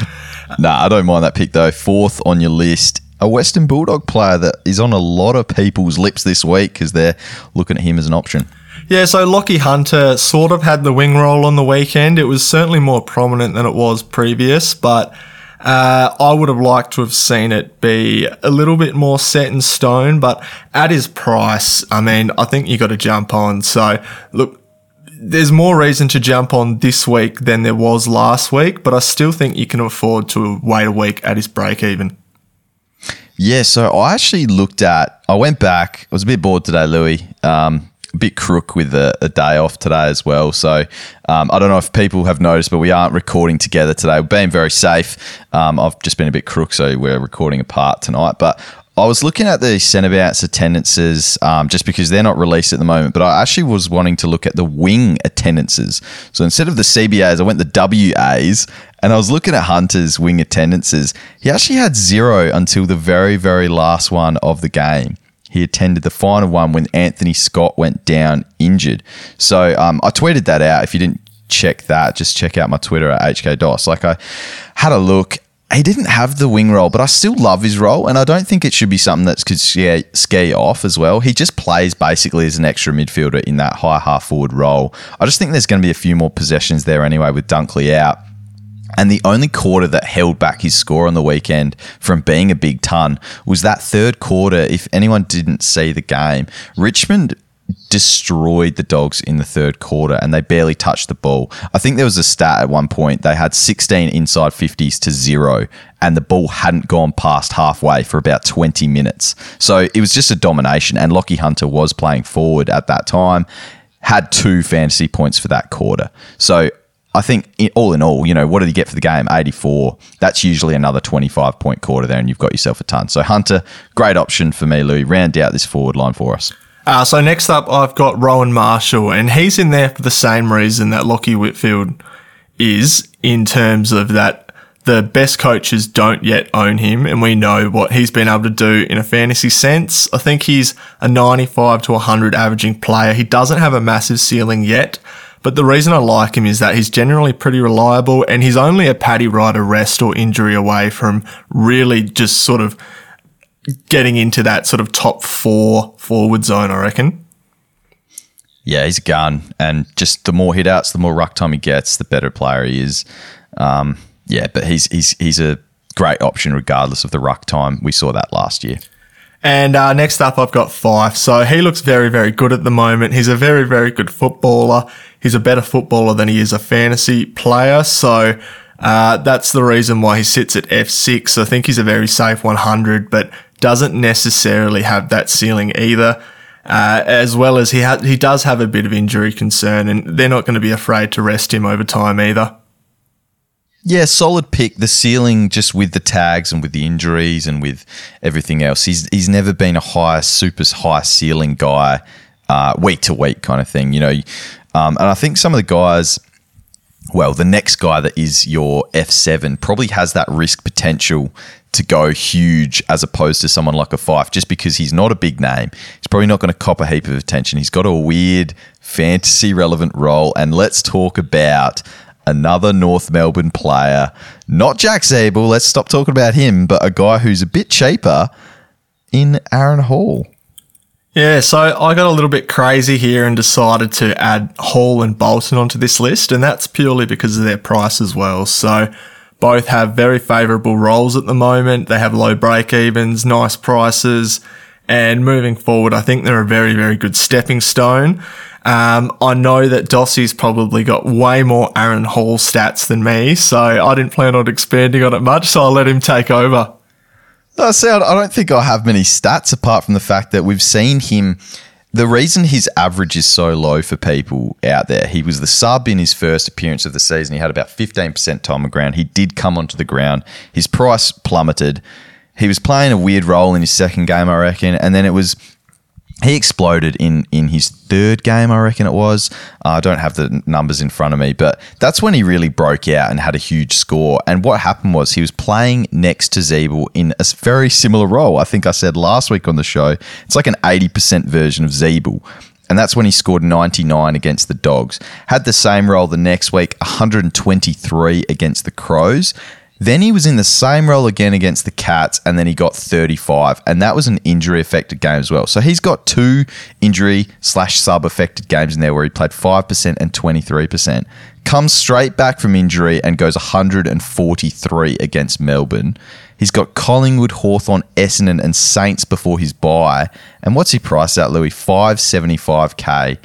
nah, I don't mind that pick though. Fourth on your list, a Western Bulldog player that is on a lot of people's lips this week because they're looking at him as an option. Yeah, so Lachie Hunter sort of had the wing roll on the weekend. It was certainly more prominent than it was previous, but uh, I would have liked to have seen it be a little bit more set in stone. But at his price, I mean, I think you got to jump on. So look, there's more reason to jump on this week than there was last week, but I still think you can afford to wait a week at his break even. Yeah, so I actually looked at, I went back, I was a bit bored today, Louis. Um, a bit crook with a, a, day off today as well. So um, I don't know if people have noticed, but we aren't recording together today. We're being very safe. Um, I've just been a bit crook, so we're recording apart tonight. But I was looking at the centre bounce attendances um, just because they're not released at the moment, but I actually was wanting to look at the wing attendances. So instead of the CBAs, I went the WAs and I was looking at Hunter's wing attendances. He actually had zero until the very, very last one of the game. He attended the final one when Anthony Scott went down injured. So um, I tweeted that out. If you didn't check that, just check out my Twitter at HKDOS. Like I had a look he didn't have the wing role, but I still love his role, and I don't think it should be something that could scare, scare off as well. He just plays basically as an extra midfielder in that high half forward role. I just think there's going to be a few more possessions there anyway with Dunkley out. And the only quarter that held back his score on the weekend from being a big ton was that third quarter. If anyone didn't see the game, Richmond destroyed the dogs in the third quarter and they barely touched the ball. I think there was a stat at one point they had 16 inside 50s to zero and the ball hadn't gone past halfway for about 20 minutes. So it was just a domination and Lachie Hunter was playing forward at that time, had two fantasy points for that quarter. So I think all in all, you know, what did he get for the game? 84. That's usually another 25 point quarter there, and you've got yourself a ton. So Hunter, great option for me, Louis. Round out this forward line for us. Uh, so next up, I've got Rowan Marshall, and he's in there for the same reason that Lachie Whitfield is in terms of that the best coaches don't yet own him, and we know what he's been able to do in a fantasy sense. I think he's a 95 to 100 averaging player. He doesn't have a massive ceiling yet, but the reason I like him is that he's generally pretty reliable, and he's only a Paddy Ryder rest or injury away from really just sort of getting into that sort of top four forward zone, I reckon. Yeah, he's a gun, and just the more hit outs, the more ruck time he gets, the better player he is. Um, yeah, but he's he's he's a great option regardless of the ruck time. We saw that last year. And uh, next up, I've got Fyfe. So he looks very, very good at the moment. He's a very, very good footballer. He's a better footballer than he is a fantasy player. So uh, that's the reason why he sits at F6. I think he's a very safe 100, but doesn't necessarily have that ceiling either. Uh, as well as he ha- he does have a bit of injury concern, and they're not going to be afraid to rest him over time either. Yeah, solid pick. The ceiling, just with the tags and with the injuries and with everything else, he's he's never been a high, super high ceiling guy, uh, week to week kind of thing. You know, um, and I think some of the guys well, the next guy that is your F7 probably has that risk potential to go huge as opposed to someone like a Fyfe, just because he's not a big name. He's probably not going to cop a heap of attention. He's got a weird fantasy relevant role. And let's talk about another North Melbourne player, not Jack Ziebell. Let's stop talking about him, but a guy who's a bit cheaper in Aaron Hall. Yeah, so I got a little bit crazy here and decided to add Hall and Bolton onto this list, and that's purely because of their price as well. So both have very favourable roles at the moment. They have low break evens, nice prices, and moving forward, I think they're a very, very good stepping stone. Um, I know that Dossie's probably got way more Aaron Hall stats than me, so I didn't plan on expanding on it much, so I'll let him take over. I see. I don't think I have many stats apart from the fact that we've seen him. The reason his average is so low for people out there, he was the sub in his first appearance of the season. He had about 15% time on ground. He did come onto the ground. His price plummeted. He was playing a weird role in his second game, I reckon. And then it was he exploded in in his third game, I reckon it was. Uh, I don't have the numbers in front of me, but that's when he really broke out and had a huge score. And what happened was he was playing next to Ziebell in a very similar role. I think I said last week on the show, it's like an 80% version of Ziebell. And that's when he scored 99 against the Dogs. Had the same role the next week, 123 against the Crows. Then he was in the same role again against the Cats, and then he got 35, and that was an injury affected game as well. So he's got two injury slash sub affected games in there where he played 5% and 23%. Comes straight back from injury and goes 143 against Melbourne. He's got Collingwood, Hawthorn, Essendon, and Saints before his bye. And what's he priced at, Louis? 575k.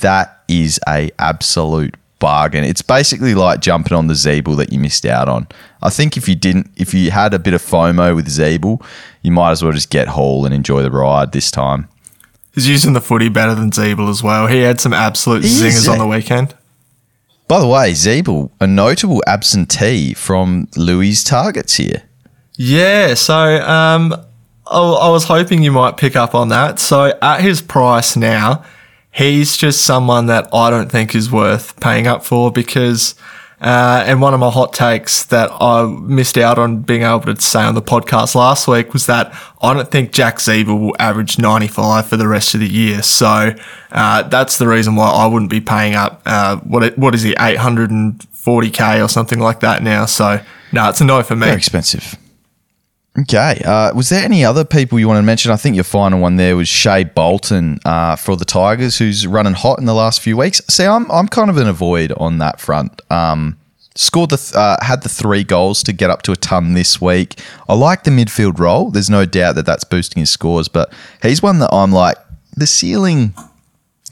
That is a absolute bargain. It's basically like jumping on the Ziebell that you missed out on. I think if you didn't, if you had a bit of FOMO with Ziebell, you might as well just get Hall and enjoy the ride this time. He's using the footy better than Ziebell as well. He had some absolute He zingers on the weekend. By the way, Ziebell, a notable absentee from Louis' targets here. Yeah, so um, I, I was hoping you might pick up on that. So at his price now, he's just someone that I don't think is worth paying up for because. Uh, and one of my hot takes that I missed out on being able to say on the podcast last week was that I don't think Jack Ziebell will average 95 for the rest of the year. So uh, that's the reason why I wouldn't be paying up. Uh, what what is he 840k or something like that now? So no, it's a no for me. Very expensive. Okay. Uh, was there any other people you want to mention? I think your final one there was Shea Bolton uh, for the Tigers, who's running hot in the last few weeks. See, I'm I'm kind of an avoid on that front. Um, scored the th- uh, had the three goals to get up to a ton this week. I like the midfield role. There's no doubt that that's boosting his scores, but he's one that I'm like the ceiling.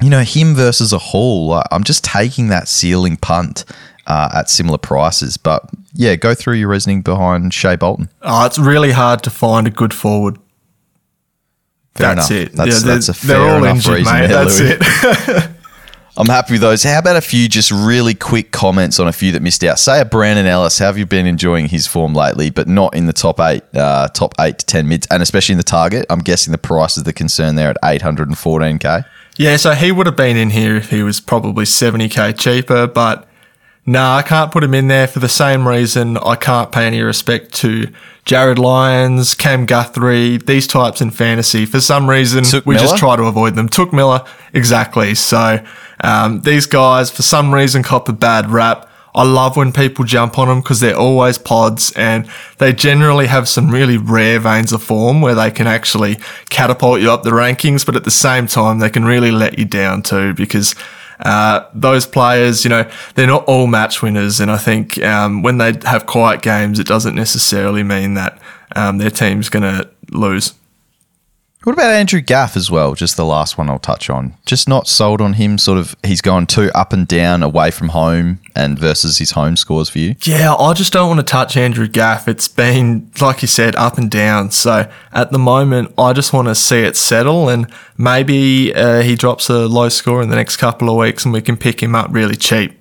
You know, him versus a Hall. I'm just taking that ceiling punt uh, at similar prices, but yeah, go through your reasoning behind Shea Bolton. Oh, it's really hard to find a good forward. Fair that's enough. it. That's, Yeah, that's a fair they're all enough injured, reason mate. there, That's Louis. it. I'm happy with those. How about a few just really quick comments on a few that missed out? Say a Brandon Ellis. How have you been enjoying his form lately, but not in the top eight, uh, top eight to ten mids, and especially in the target? I'm guessing the price is the concern there at 814k. Yeah, so he would have been in here if he was probably 70k cheaper, but nah, I can't put him in there for the same reason I can't pay any respect to Jarryd Lyons, Cam Guthrie, these types in fantasy. For some reason, Touk we Miller? just try to avoid them. Touk Miller, exactly. So um, these guys, for some reason, cop a bad rap. I love when people jump on them because they're always pods and they generally have some really rare veins of form where they can actually catapult you up the rankings, but at the same time, they can really let you down too because uh, those players, you know, they're not all match winners. And I think um, when they have quiet games, it doesn't necessarily mean that um, their team's going to lose. What about Andrew Gaff as well? Just the last one I'll touch on. Just not sold on him. Sort of, he's gone too up and down away from home and versus his home scores for you. Yeah, I just don't want to touch Andrew Gaff. It's been, like you said, up and down. So at the moment, I just want to see it settle and maybe uh, he drops a low score in the next couple of weeks and we can pick him up really cheap.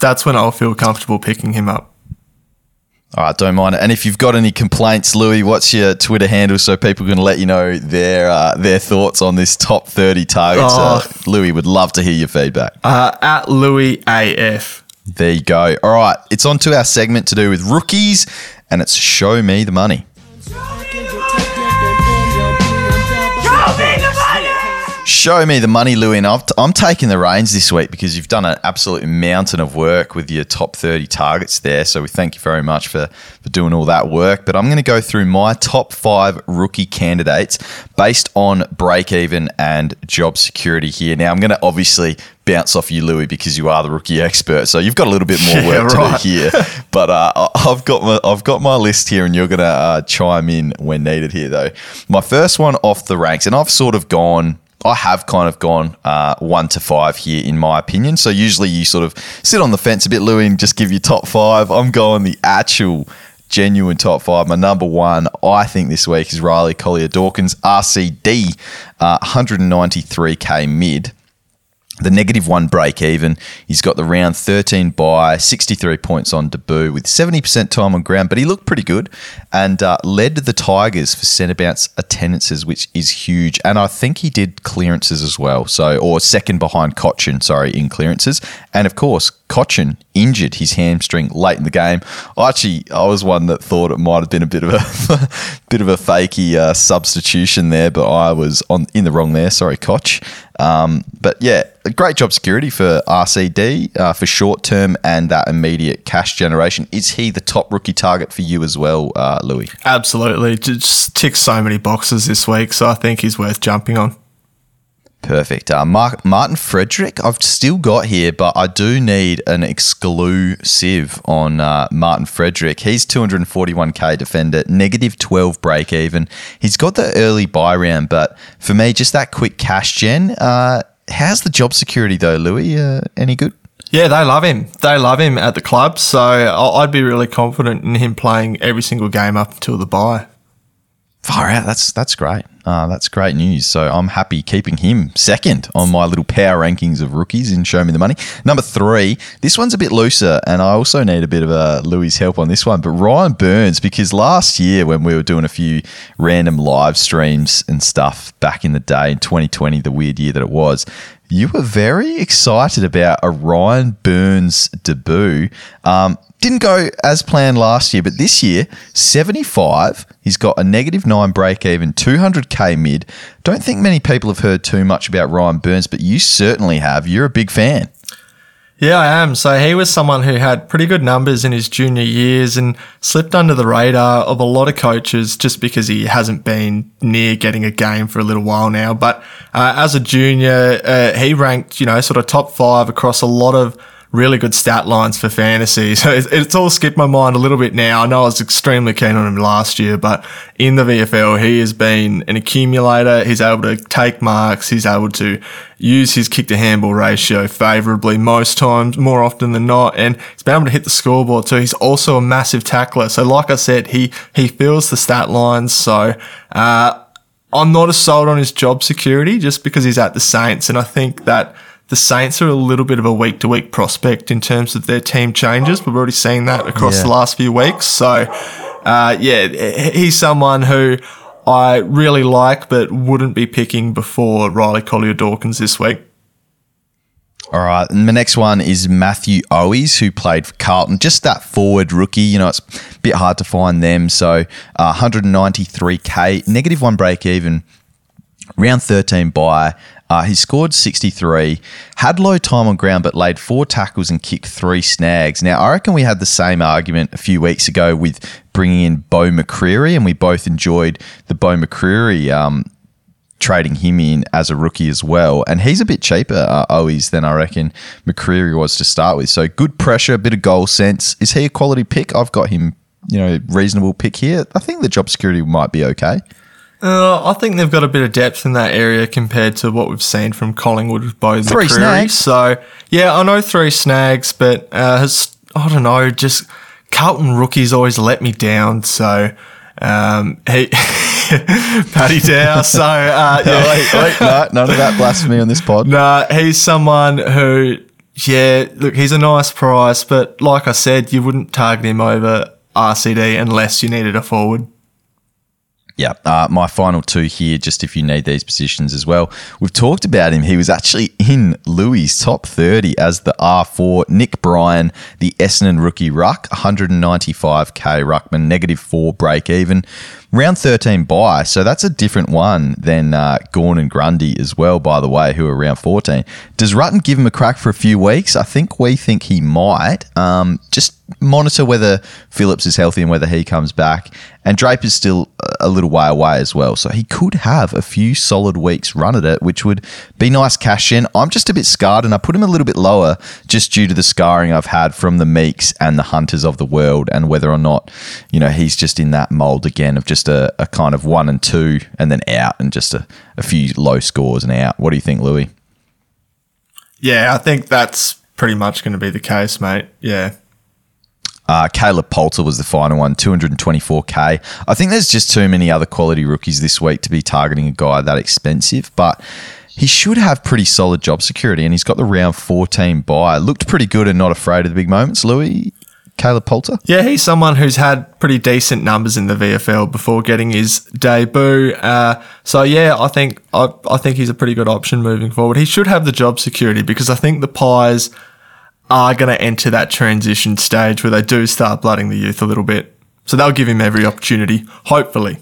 That's when I'll feel comfortable picking him up. All right, don't mind it. And if you've got any complaints, Louis, what's your Twitter handle so people can let you know their uh, their thoughts on this top thirty targets? Oh. Uh, Louis would love to hear your feedback. Uh, at Louis AF. There you go. All right, it's on to our segment to do with rookies, and it's Show Me the Money. Show me the money, Louie. And I've, I'm taking the reins this week because you've done an absolute mountain of work with your top 30 targets there. So we thank you very much for, for doing all that work. But I'm going to go through my top five rookie candidates based on break even and job security here. Now, I'm going to obviously bounce off you, Louis, because you are the rookie expert. So you've got a little bit more work yeah, right. to do here. But uh, I've got my I've got my list here, and you're going to uh, chime in when needed here, though. My first one off the ranks, and I've sort of gone I have kind of gone uh, one to five here, in my opinion. So usually you sort of sit on the fence a bit, Louis, and just give you top five. I'm going the actual genuine top five. My number one, I think this week is Riley Collier Dawkins, RCD, uh, 193k mid the negative one break even. He's got the round 13 bye 63 points on debut with 70% time on ground, but he looked pretty good and uh, led the Tigers for centre bounce attendances, which is huge. And I think he did clearances as well. So, or second behind Cotchin, sorry, in clearances. And of course, Cotchin injured his hamstring late in the game. I actually, I was one that thought it might have been a bit of a bit of a fakey uh, substitution there, but I was on in the wrong there. Sorry, Cotch. Um, but yeah, great job security for RCD uh, for short term and that immediate cash generation. Is he the top rookie target for you as well, uh, Louis? Absolutely, just ticks so many boxes this week, so I think he's worth jumping on. Perfect. Uh, Mark, Martin Frederick, I've still got here, but I do need an exclusive on uh, Martin Frederick. He's 241k defender, negative 12 break even. He's got the early bye round, but for me, just that quick cash gen. Uh, how's the job security though, Louis? Uh, any good? Yeah, they love him. They love him at the club, so I'd be really confident in him playing every single game up until the bye. Far out. That's that's great. Uh, that's great news. So I'm happy keeping him second on my little power rankings of rookies in Show Me the Money. Number three, this one's a bit looser, and I also need a bit of a Louis' help on this one. But Ryan Burns, because last year when we were doing a few random live streams and stuff back in the day in 2020, the weird year that it was, you were very excited about a Ryan Burns debut. Um, didn't go as planned last year, but this year, 75. He's got a negative nine break even, 200k mid. Don't think many people have heard too much about Ryan Burns, but you certainly have. You're a big fan. Yeah, I am. So he was someone who had pretty good numbers in his junior years and slipped under the radar of a lot of coaches just because he hasn't been near getting a game for a little while now. But uh, as a junior, uh, he ranked, you know, sort of top five across a lot of really good stat lines for fantasy. So it's, it's, all skipped my mind a little bit now. I know I was extremely keen on him last year, but in the VFL, he has been an accumulator. He's able to take marks. He's able to use his kick to handball ratio favorably most times, more often than not. And he's been able to hit the scoreboard too. He's also a massive tackler. So like I said, he, he fills the stat lines. So, uh, I'm not as sold on his job security just because he's at the Saints. And I think that the Saints are a little bit of a week to week prospect in terms of their team changes. We've already seen that across yeah. the last few weeks. So, uh, yeah, he's someone who I really like, but wouldn't be picking before Riley Collier Dawkins this week. All right. And the next one is Matthew Owies, who played for Carlton. Just that forward rookie. You know, it's a bit hard to find them. So uh, 193K, negative one break even, round 13 bye uh, he scored 63, had low time on ground, but laid four tackles and kicked three snags. Now, I reckon we had the same argument a few weeks ago with bringing in Beau McCreery, and we both enjoyed the Beau McCreery um, trading him in as a rookie as well. And he's a bit cheaper, uh, than I reckon McCreery was to start with. So good pressure, a bit of goal sense. Is he a quality pick? I've got him, you know, reasonable pick here. I think the job security might be okay. Uh, I think they've got a bit of depth in that area compared to what we've seen from Collingwood with both three snags. So yeah, I know three snags, but uh, has, I don't know, just Carlton rookies always let me down. So um, he Paddy Dow. So uh, yeah. no, wait, wait, no, none of that blasphemy on this pod. No, nah, he's someone who, yeah, look, he's a nice price, but like I said, you wouldn't target him over RCD unless you needed a forward. Yeah, uh, my final two here, just if you need these positions as well. We've talked about him. He was actually in Louis' top 30 as the R4. Nick Bryan, the Essendon rookie ruck, 195k ruckman, negative four break even. Round 13 bye, so that's a different one than uh, Gawn and Grundy as well, by the way, who are round 14. Does Rutten give him a crack for a few weeks? I think we think he might. Um, just monitor whether Phillips is healthy and whether he comes back. And Draper's still a little way away as well. So he could have a few solid weeks run at it, which would be nice cash in. I'm just a bit scarred and I put him a little bit lower just due to the scarring I've had from the Meeks and the Hunters of the world and whether or not, you know, he's just in that mold again of just a, a kind of one and two and then out and just a, a few low scores and out. What do you think, Louis? Yeah, I think that's pretty much going to be the case, mate. Yeah. Uh, Caleb Poulter was the final one, 224k. I think there's just too many other quality rookies this week to be targeting a guy that expensive, but he should have pretty solid job security, and he's got the round 14 bye. Looked pretty good and not afraid of the big moments. Louis, Caleb Poulter? Yeah, he's someone who's had pretty decent numbers in the VFL before getting his debut. Uh, so yeah, I think I, I think he's a pretty good option moving forward. He should have the job security because I think the Pies are going to enter that transition stage where they do start blooding the youth a little bit. So they'll give him every opportunity, hopefully.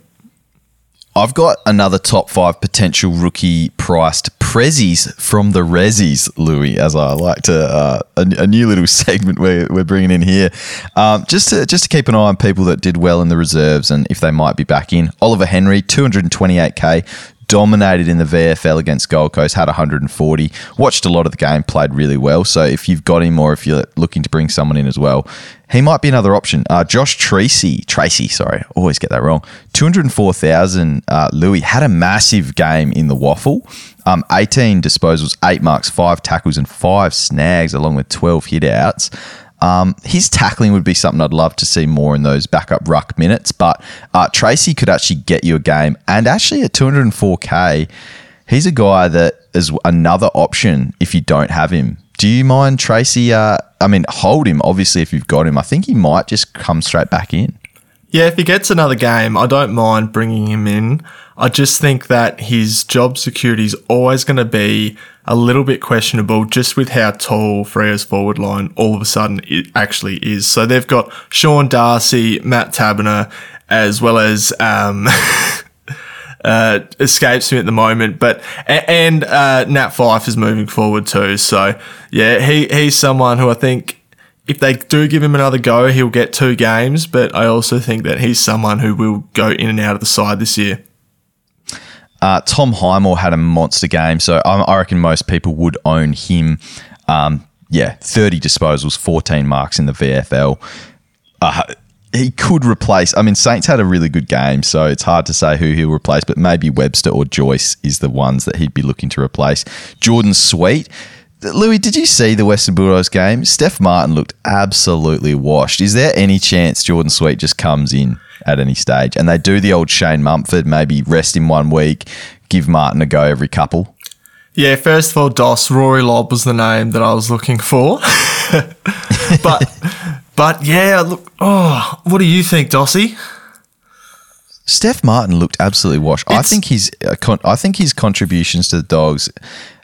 I've got another top five potential rookie priced prezzies from the Rezzies, Louis, as I like to, uh, a, a, new little segment we're, we're bringing in here. Um, just, to, just to keep an eye on people that did well in the reserves and if they might be back in. Oliver Henry, 228k, dominated in the VFL against Gold Coast, had 140. Watched a lot of the game, played really well. So if you've got him or if you're looking to bring someone in as well, he might be another option. Uh, Josh Treacy, Treacy, sorry, always get that wrong. 204,000. Uh, Louis had a massive game in the waffle. Um, 18 disposals, eight marks, five tackles, and five snags, along with 12 hit outs. Um, his tackling would be something I'd love to see more in those backup ruck minutes, but uh, Treacy could actually get you a game. And actually, at 204k, he's a guy that is another option if you don't have him. Do you mind Treacy? Uh, I mean, hold him, obviously, if you've got him. I think he might just come straight back in. Yeah, if he gets another game, I don't mind bringing him in. I just think that his job security is always going to be a little bit questionable just with how tall Freo's forward line all of a sudden it actually is. So they've got Sean Darcy, Matt Taberner, as well as um, uh, escapes me at the moment, but and uh, Nat Fyfe is moving forward too. So yeah, he he's someone who I think if they do give him another go, he'll get two games. But I also think that he's someone who will go in and out of the side this year. Uh, Tom Highmore had a monster game, so I, I reckon most people would own him. Um, yeah, 30 disposals, 14 marks in the VFL. Uh, he could replace. I mean, Saints had a really good game, so it's hard to say who he'll replace, but maybe Webster or Joyce is the ones that he'd be looking to replace. Jordan Sweet Louis, did you see the Western Bulldogs game? Stef Martin looked absolutely washed. Is there any chance Jordan Sweet just comes in at any stage and they do the old Shane Mumford, maybe rest him one week, give Martin a go every couple? Yeah, first of all, Dos Rory Lobb was the name that I was looking for, but but yeah, look. Oh, what do you think, Dossie? Stef Martin looked absolutely washed. It's, I think his uh, I think his contributions to the Dogs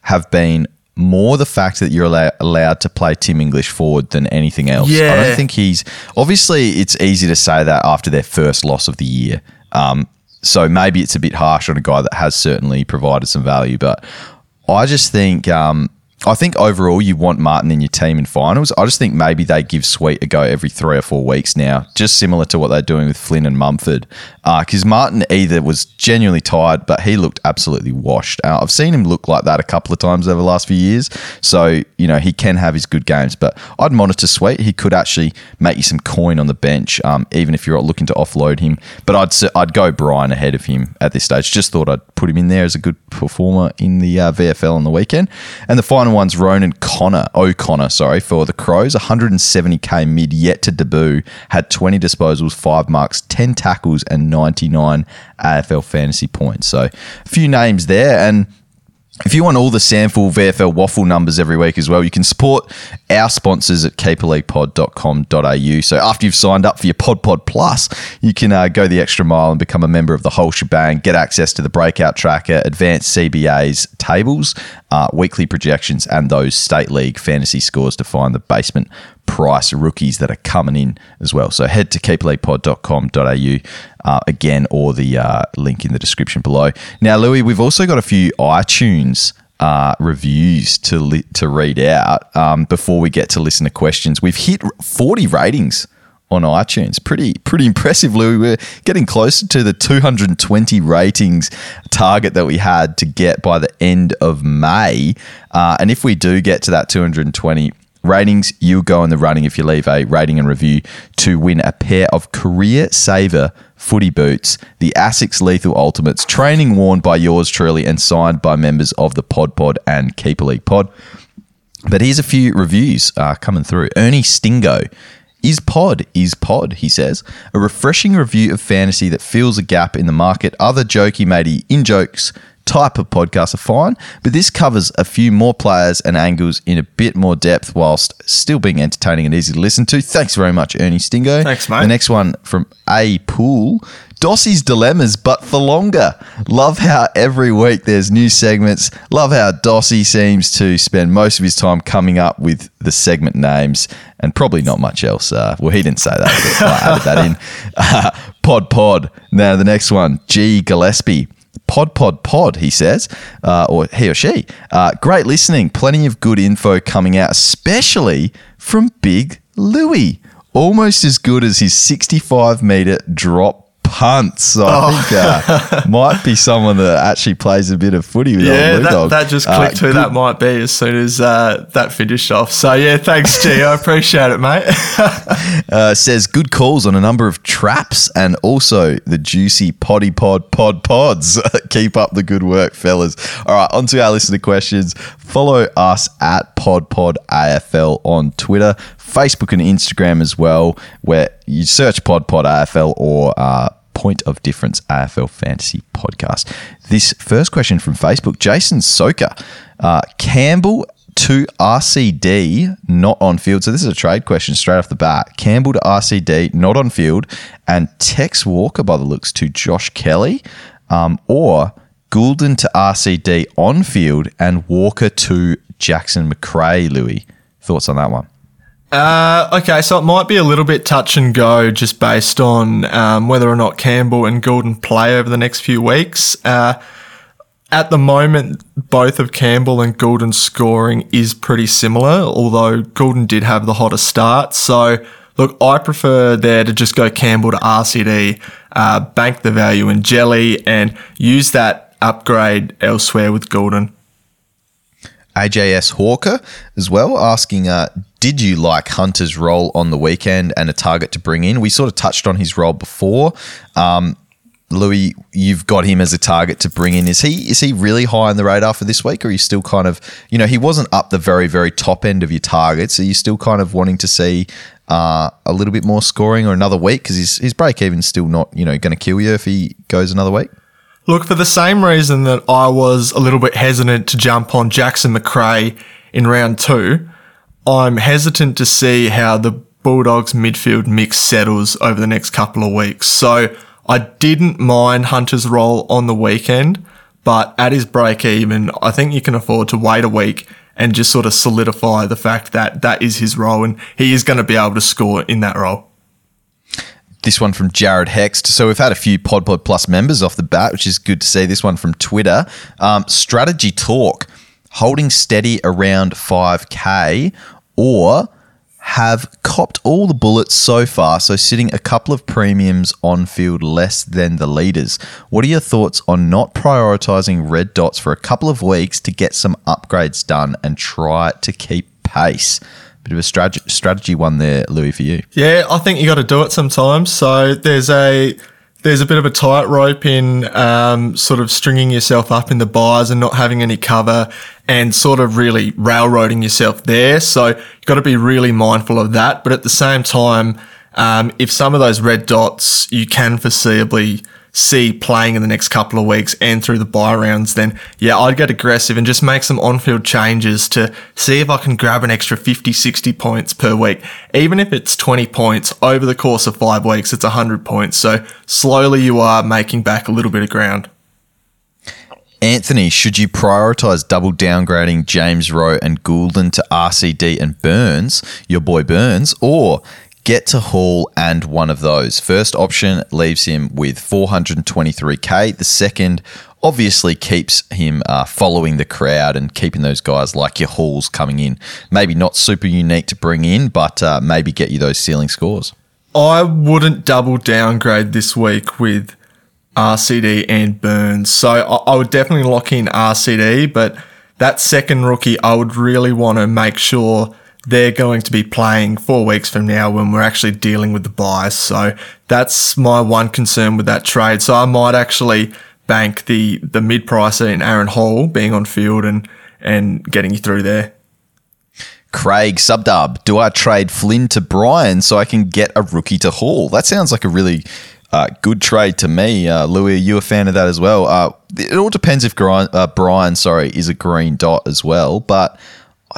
have been more the fact that you're allow- allowed to play Tim English forward than anything else. Yeah. I don't think he's obviously it's easy to say that after their first loss of the year. Um, so maybe it's a bit harsh on a guy that has certainly provided some value, but I just think um, I think overall you want Martin in your team in finals. I just think maybe they give Sweet a go every three or four weeks now, just similar to what they're doing with Flynn and Mumford. Because uh, Martin either was genuinely tired, but he looked absolutely washed. Uh, I've seen him look like that a couple of times over the last few years. So, you know, he can have his good games, but I'd monitor Sweet. He could actually make you some coin on the bench, um, even if you're looking to offload him. But I'd, I'd go Bryan ahead of him at this stage. Just thought I'd put him in there as a good performer in the uh, VFL on the weekend. And the final one's Ronin Connor, O'Connor, sorry, for the Crows. 170k mid yet to debut. Had 20 disposals, five marks, 10 tackles, and 99 AFL fantasy points. So a few names there. And If you want all the SANFL VFL waffle numbers every week as well, you can support our sponsors at keeperleaguepod.com.au. So after you've signed up for your Pod Pod Plus, you can uh, go the extra mile and become a member of the whole shebang, get access to the breakout tracker, advanced CBA's tables, uh, weekly projections, and those state league fantasy scores to find the basement price rookies that are coming in as well. So head to keeperleaguepod.com.au uh, again, or the uh, link in the description below. Now, Louis, we've also got a few iTunes uh, reviews to li- to read out um, before we get to listen to questions. We've hit 40 ratings on iTunes. Pretty pretty impressive, Louis. We're getting closer to the 220 ratings target that we had to get by the end of May. Uh, and if we do get to that 220 ratings, you'll go in the running if you leave a rating and review to win a pair of career saver footy boots, the Asics Lethal Ultimates, training worn by yours truly and signed by members of the Pod Pod and Keeper League Pod. But here's a few reviews uh, coming through. Ernie Stingo. Is pod is pod, he says. A refreshing review of fantasy that fills a gap in the market. Other jokey matey in jokes type of podcasts are fine, but this covers a few more players and angles in a bit more depth whilst still being entertaining and easy to listen to. Thanks very much, Ernie Stingo. Thanks, mate. The next one from A Pool. Dossie's Dilemmas, but for longer. Love how every week there's new segments. Love how Dossie seems to spend most of his time coming up with the segment names and probably not much else. Uh, well, he didn't say that, I added that in. Uh, pod Pod. Now, the next one, G. Gillespie. Pod, pod, pod, he says, uh, or he or she. Uh, great listening. Plenty of good info coming out, especially from Big Louie. Almost as good as his 65 meter drop punts. So I Oh. think uh, might be someone that actually plays a bit of footy with Yeah, old Blue that, Dog. that just Uh, clicked who good- that might be as soon as uh, that finished off. So yeah, thanks, G. I appreciate it, mate. uh, says good calls on a number of traps and also the juicy potty pod pod pods. Keep up the good work, fellas. All right, on to our listener questions. Follow us at Pod Pod AFL on Twitter, Facebook, and Instagram as well, where you search Pod Pod AFL or uh, Point of Difference AFL Fantasy Podcast. This first question from Facebook, Jason Soka. Uh, Campbell to RCD, not on field. So this is a trade question straight off the bat. Campbell to RCD, not on field, and Tex Walker by the looks to Josh Kelly, um, or Gulden to RCD on field and Walker to Jackson Macrae. Louis, thoughts on that one? Uh, okay, so it might be a little bit touch and go just based on um, whether or not Campbell and Gordon play over the next few weeks. Uh, at the moment, both of Campbell and Gordon's scoring is pretty similar, although Gordon did have the hotter start. So, look, I prefer there to just go Campbell to RCD, uh, bank the value in Jelly, and use that upgrade elsewhere with Gordon. AJS Hawker as well, asking, uh, did you like Hunter's role on the weekend and a target to bring in? We sort of touched on his role before. Um, Louis, you've got him as a target to bring in. Is he is he really high on the radar for this week, or are you still kind of, you know, he wasn't up the very very top end of your targets. Are you still kind of wanting to see uh, a little bit more scoring or another week because his his break even's still not you know going to kill you if he goes another week? Look, for the same reason that I was a little bit hesitant to jump on Jackson Macrae in round two, I'm hesitant to see how the Bulldogs midfield mix settles over the next couple of weeks. So I didn't mind Hunter's role on the weekend, but at his break even, I think you can afford to wait a week and just sort of solidify the fact that that is his role and he is going to be able to score in that role. this one from Jared Hext. So we've had a few Pod Pod Plus members off the bat, which is good to see. This one from Twitter. Um, strategy talk, holding steady around 5K or have copped all the bullets so far, so sitting a couple of premiums on field less than the leaders. What are your thoughts on not prioritizing red dots for a couple of weeks to get some upgrades done and try to keep pace? Bit of a strategy, one there, Louis, for you. Yeah, I think you got to do it sometimes. So there's a there's a bit of a tightrope in um, sort of stringing yourself up in the byes and not having any cover, and sort of really railroading yourself there. So you've got to be really mindful of that. But at the same time, um, if some of those red dots you can foreseeably see playing in the next couple of weeks and through the bye rounds, then yeah, I'd get aggressive and just make some on field changes to see if I can grab an extra 50, 60 points per week. Even if it's 20 points over the course of five weeks, it's 100 points. So slowly you are making back a little bit of ground. Anthony, should you prioritise double downgrading James Rowe and Gulden to RCD and Burns, your boy Burns, or get to Hall and one of those? First option leaves him with 423k. The second obviously keeps him uh, following the crowd and keeping those guys like your Halls coming in. Maybe not super unique to bring in, but uh, maybe get you those ceiling scores. I wouldn't double downgrade this week with RCD and Burns. So I, I would definitely lock in RCD, but that second rookie, I would really want to make sure they're going to be playing four weeks from now when we're actually dealing with the byes. So that's my one concern with that trade. So I might actually bank the the mid pricer in Aaron Hall being on field and and getting you through there. Craig subdub. Do I trade Flynn to Bryan so I can get a rookie to Hall? That sounds like a really uh, good trade to me, uh, Louis. Are you a fan of that as well? Uh, it all depends if uh, Bryan, sorry, is a green dot as well, but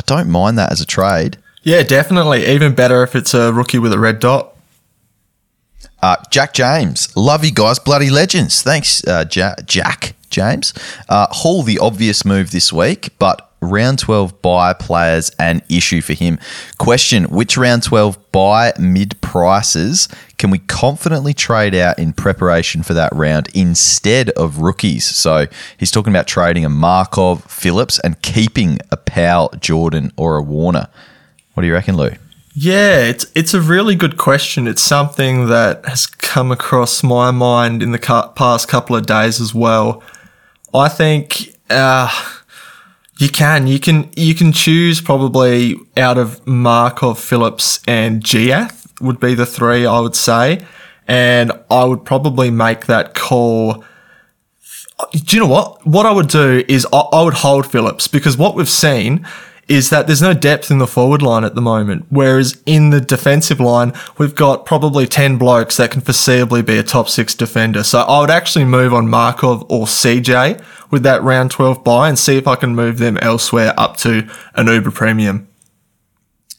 I don't mind that as a trade. Yeah, definitely. Even better if it's a rookie with a red dot. Uh, Jack James, love you guys, bloody legends. Thanks, uh, ja- Jack James. Hall, the obvious move this week, but round 12 bye players an issue for him. Question Which round 12 bye mid prices can we confidently trade out in preparation for that round instead of rookies? So he's talking about trading a Markov, Phillips, and keeping a Powell, Jordan, or a Warner. What do you reckon, Lou? Yeah, it's it's a really good question. It's something that has come across my mind in the past couple of days as well. I think uh, you can. You can you can choose probably out of Markov, Phillips, and Giath would be the three I would say. And I would probably make that call. Do you know what? What I would do is I, I would hold Phillips because what we've seen is that there's no depth in the forward line at the moment. Whereas in the defensive line, we've got probably 10 blokes that can foreseeably be a top six defender. So I would actually move on Markov or CJ with that round 12 bye and see if I can move them elsewhere up to an Uber premium.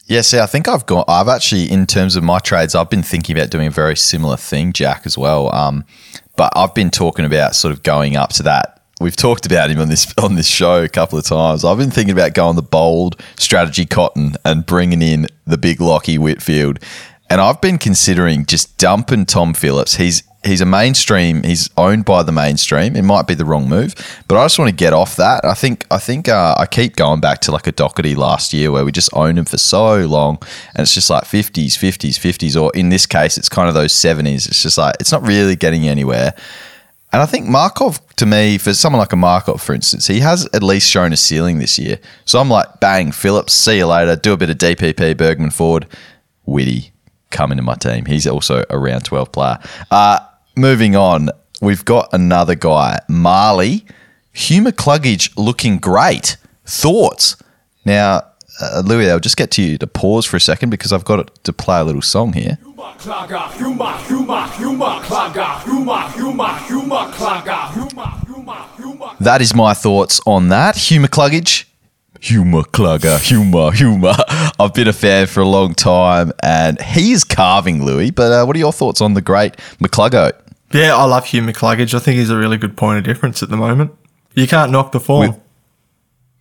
Yeah, see, I think I've got. I've actually, in terms of my trades, I've been thinking about doing a very similar thing, Jack, as well. Um, but I've been talking about sort of going up to that we've talked about him on this on this show a couple of times. I've been thinking about going the bold strategy cotton and bringing in the big Lachie Whitfield, and I've been considering just dumping Tom Phillips. He's he's a mainstream. He's owned by the mainstream. It might be the wrong move, but I just want to get off that. I think I think uh, I keep going back to like a Docherty last year where we just owned him for so long, and it's just like fifties, fifties, fifties, or in this case, it's kind of those seventies. It's just like it's not really getting anywhere. And I think Markov, to me, for someone like a Markov, for instance, he has at least shown a ceiling this year. So I'm like, bang, Phillips, see you later. Do a bit of DPP, Bergman Ford, Witty, come into my team. He's also a round 12 player. Uh, moving on, we've got another guy, Marley. Hugh McCluggage looking great. Thoughts? Now, uh, Louis, I'll just get to you to pause for a second because I've got to play a little song here. That is my thoughts on that. Humor cluggage. Humour Clugger, humour, humour. I've been a fan for a long time and he is carving Louis. But uh, what are your thoughts on the great McCluggo? Yeah, I love Hugh McCluggage. I think he's a really good point of difference at the moment. You can't knock the form.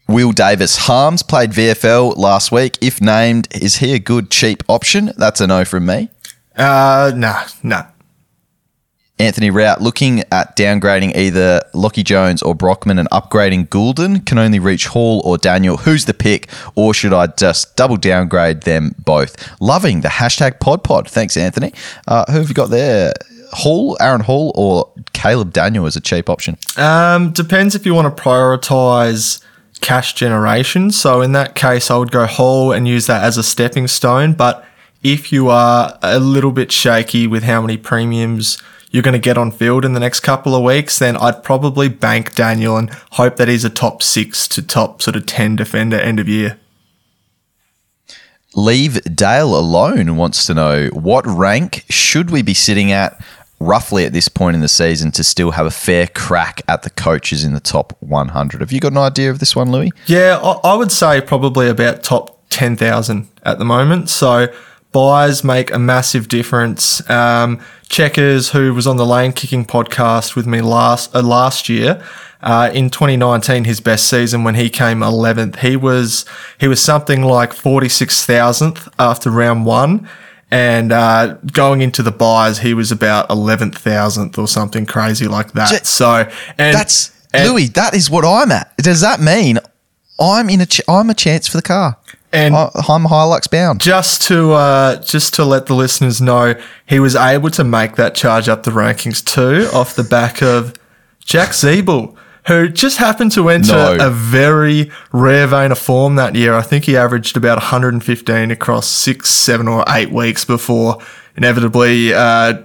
Will Davis Harms played VFL last week. If named, is he a good cheap option? That's a no from me. Uh, nah, nah. Anthony Rout looking at downgrading either Lachie Jones or Brockman and upgrading Gulden can only reach Hall or Daniel. Who's the pick? Or should I just double downgrade them both? Loving the hashtag PodPod. Thanks, Anthony. Uh, who have you got there? Hall, Aaron Hall, or Caleb Daniel is a cheap option? Um, depends if you want to prioritize cash generation. So in that case, I would go Hall and use that as a stepping stone. But if you are a little bit shaky with how many premiums you're going to get on field in the next couple of weeks, then I'd probably bank Daniel and hope that he's a top six to top sort of 10 defender end of year. Leave Dale alone wants to know what rank should we be sitting at roughly at this point in the season to still have a fair crack at the coaches in the top 100. Have you got an idea of this one, Louis? Yeah, I, I would say probably about top 10,000 at the moment. So byes make a massive difference. Um, Checkers, who was on the Lane Kicking podcast with me last uh, last year, uh, in 2019, his best season when he came 11th, he was he was something like 46,000th after round one, and uh, going into the byes, he was about 11,000th or something crazy like that. J- so and That's and- Louis. That is what I'm at. Does that mean I'm in a ch- I'm a chance for the car? And- I, I'm Hilux bound. just to uh, just to let the listeners know, he was able to make that charge up the rankings too off the back of Jack Ziebell, who just happened to enter No. a very rare vein of form that year. I think he averaged about 115 across six, seven, or eight weeks before inevitably. Uh,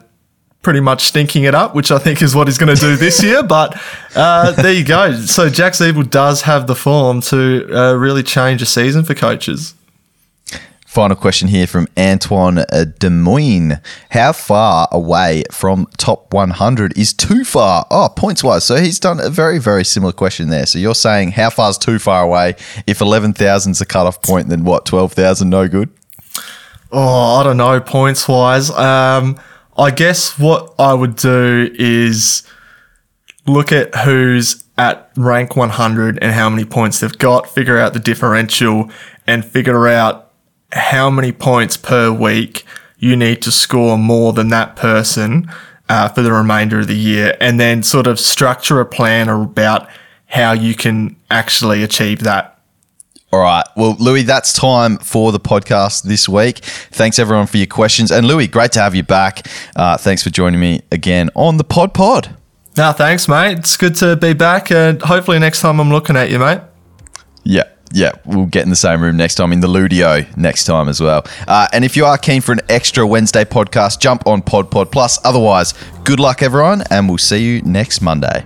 Pretty much stinking it up, which I think is what he's going to do this year. But uh, there you go. So Jack Ziebell does have the form to uh, really change a season for coaches. Final question here from Antoine uh, Des Moines. How far away from top 100 is too far? Oh, points wise. So he's done a very, very similar question there. So you're saying how far is too far away? If 11,000 is the cutoff point, then what, 12,000 no good? Oh, I don't know, points wise. Um, I guess what I would do is look at who's at rank 100 and how many points they've got, figure out the differential, and figure out how many points per week you need to score more than that person uh, for the remainder of the year, and then sort of structure a plan about how you can actually achieve that. All right. Well, Lewy, that's time for the podcast this week. Thanks everyone for your questions. And Lewy, great to have you back. Uh, thanks for joining me again on the Pod Pod. No, thanks, mate. It's good to be back, and hopefully next time I'm looking at you, mate. Yeah. Yeah, we'll get in the same room next time in the Ludio next time as well. Uh, and if you are keen for an extra Wednesday podcast, jump on Pod Pod Plus. Otherwise, good luck, everyone, and we'll see you next Monday.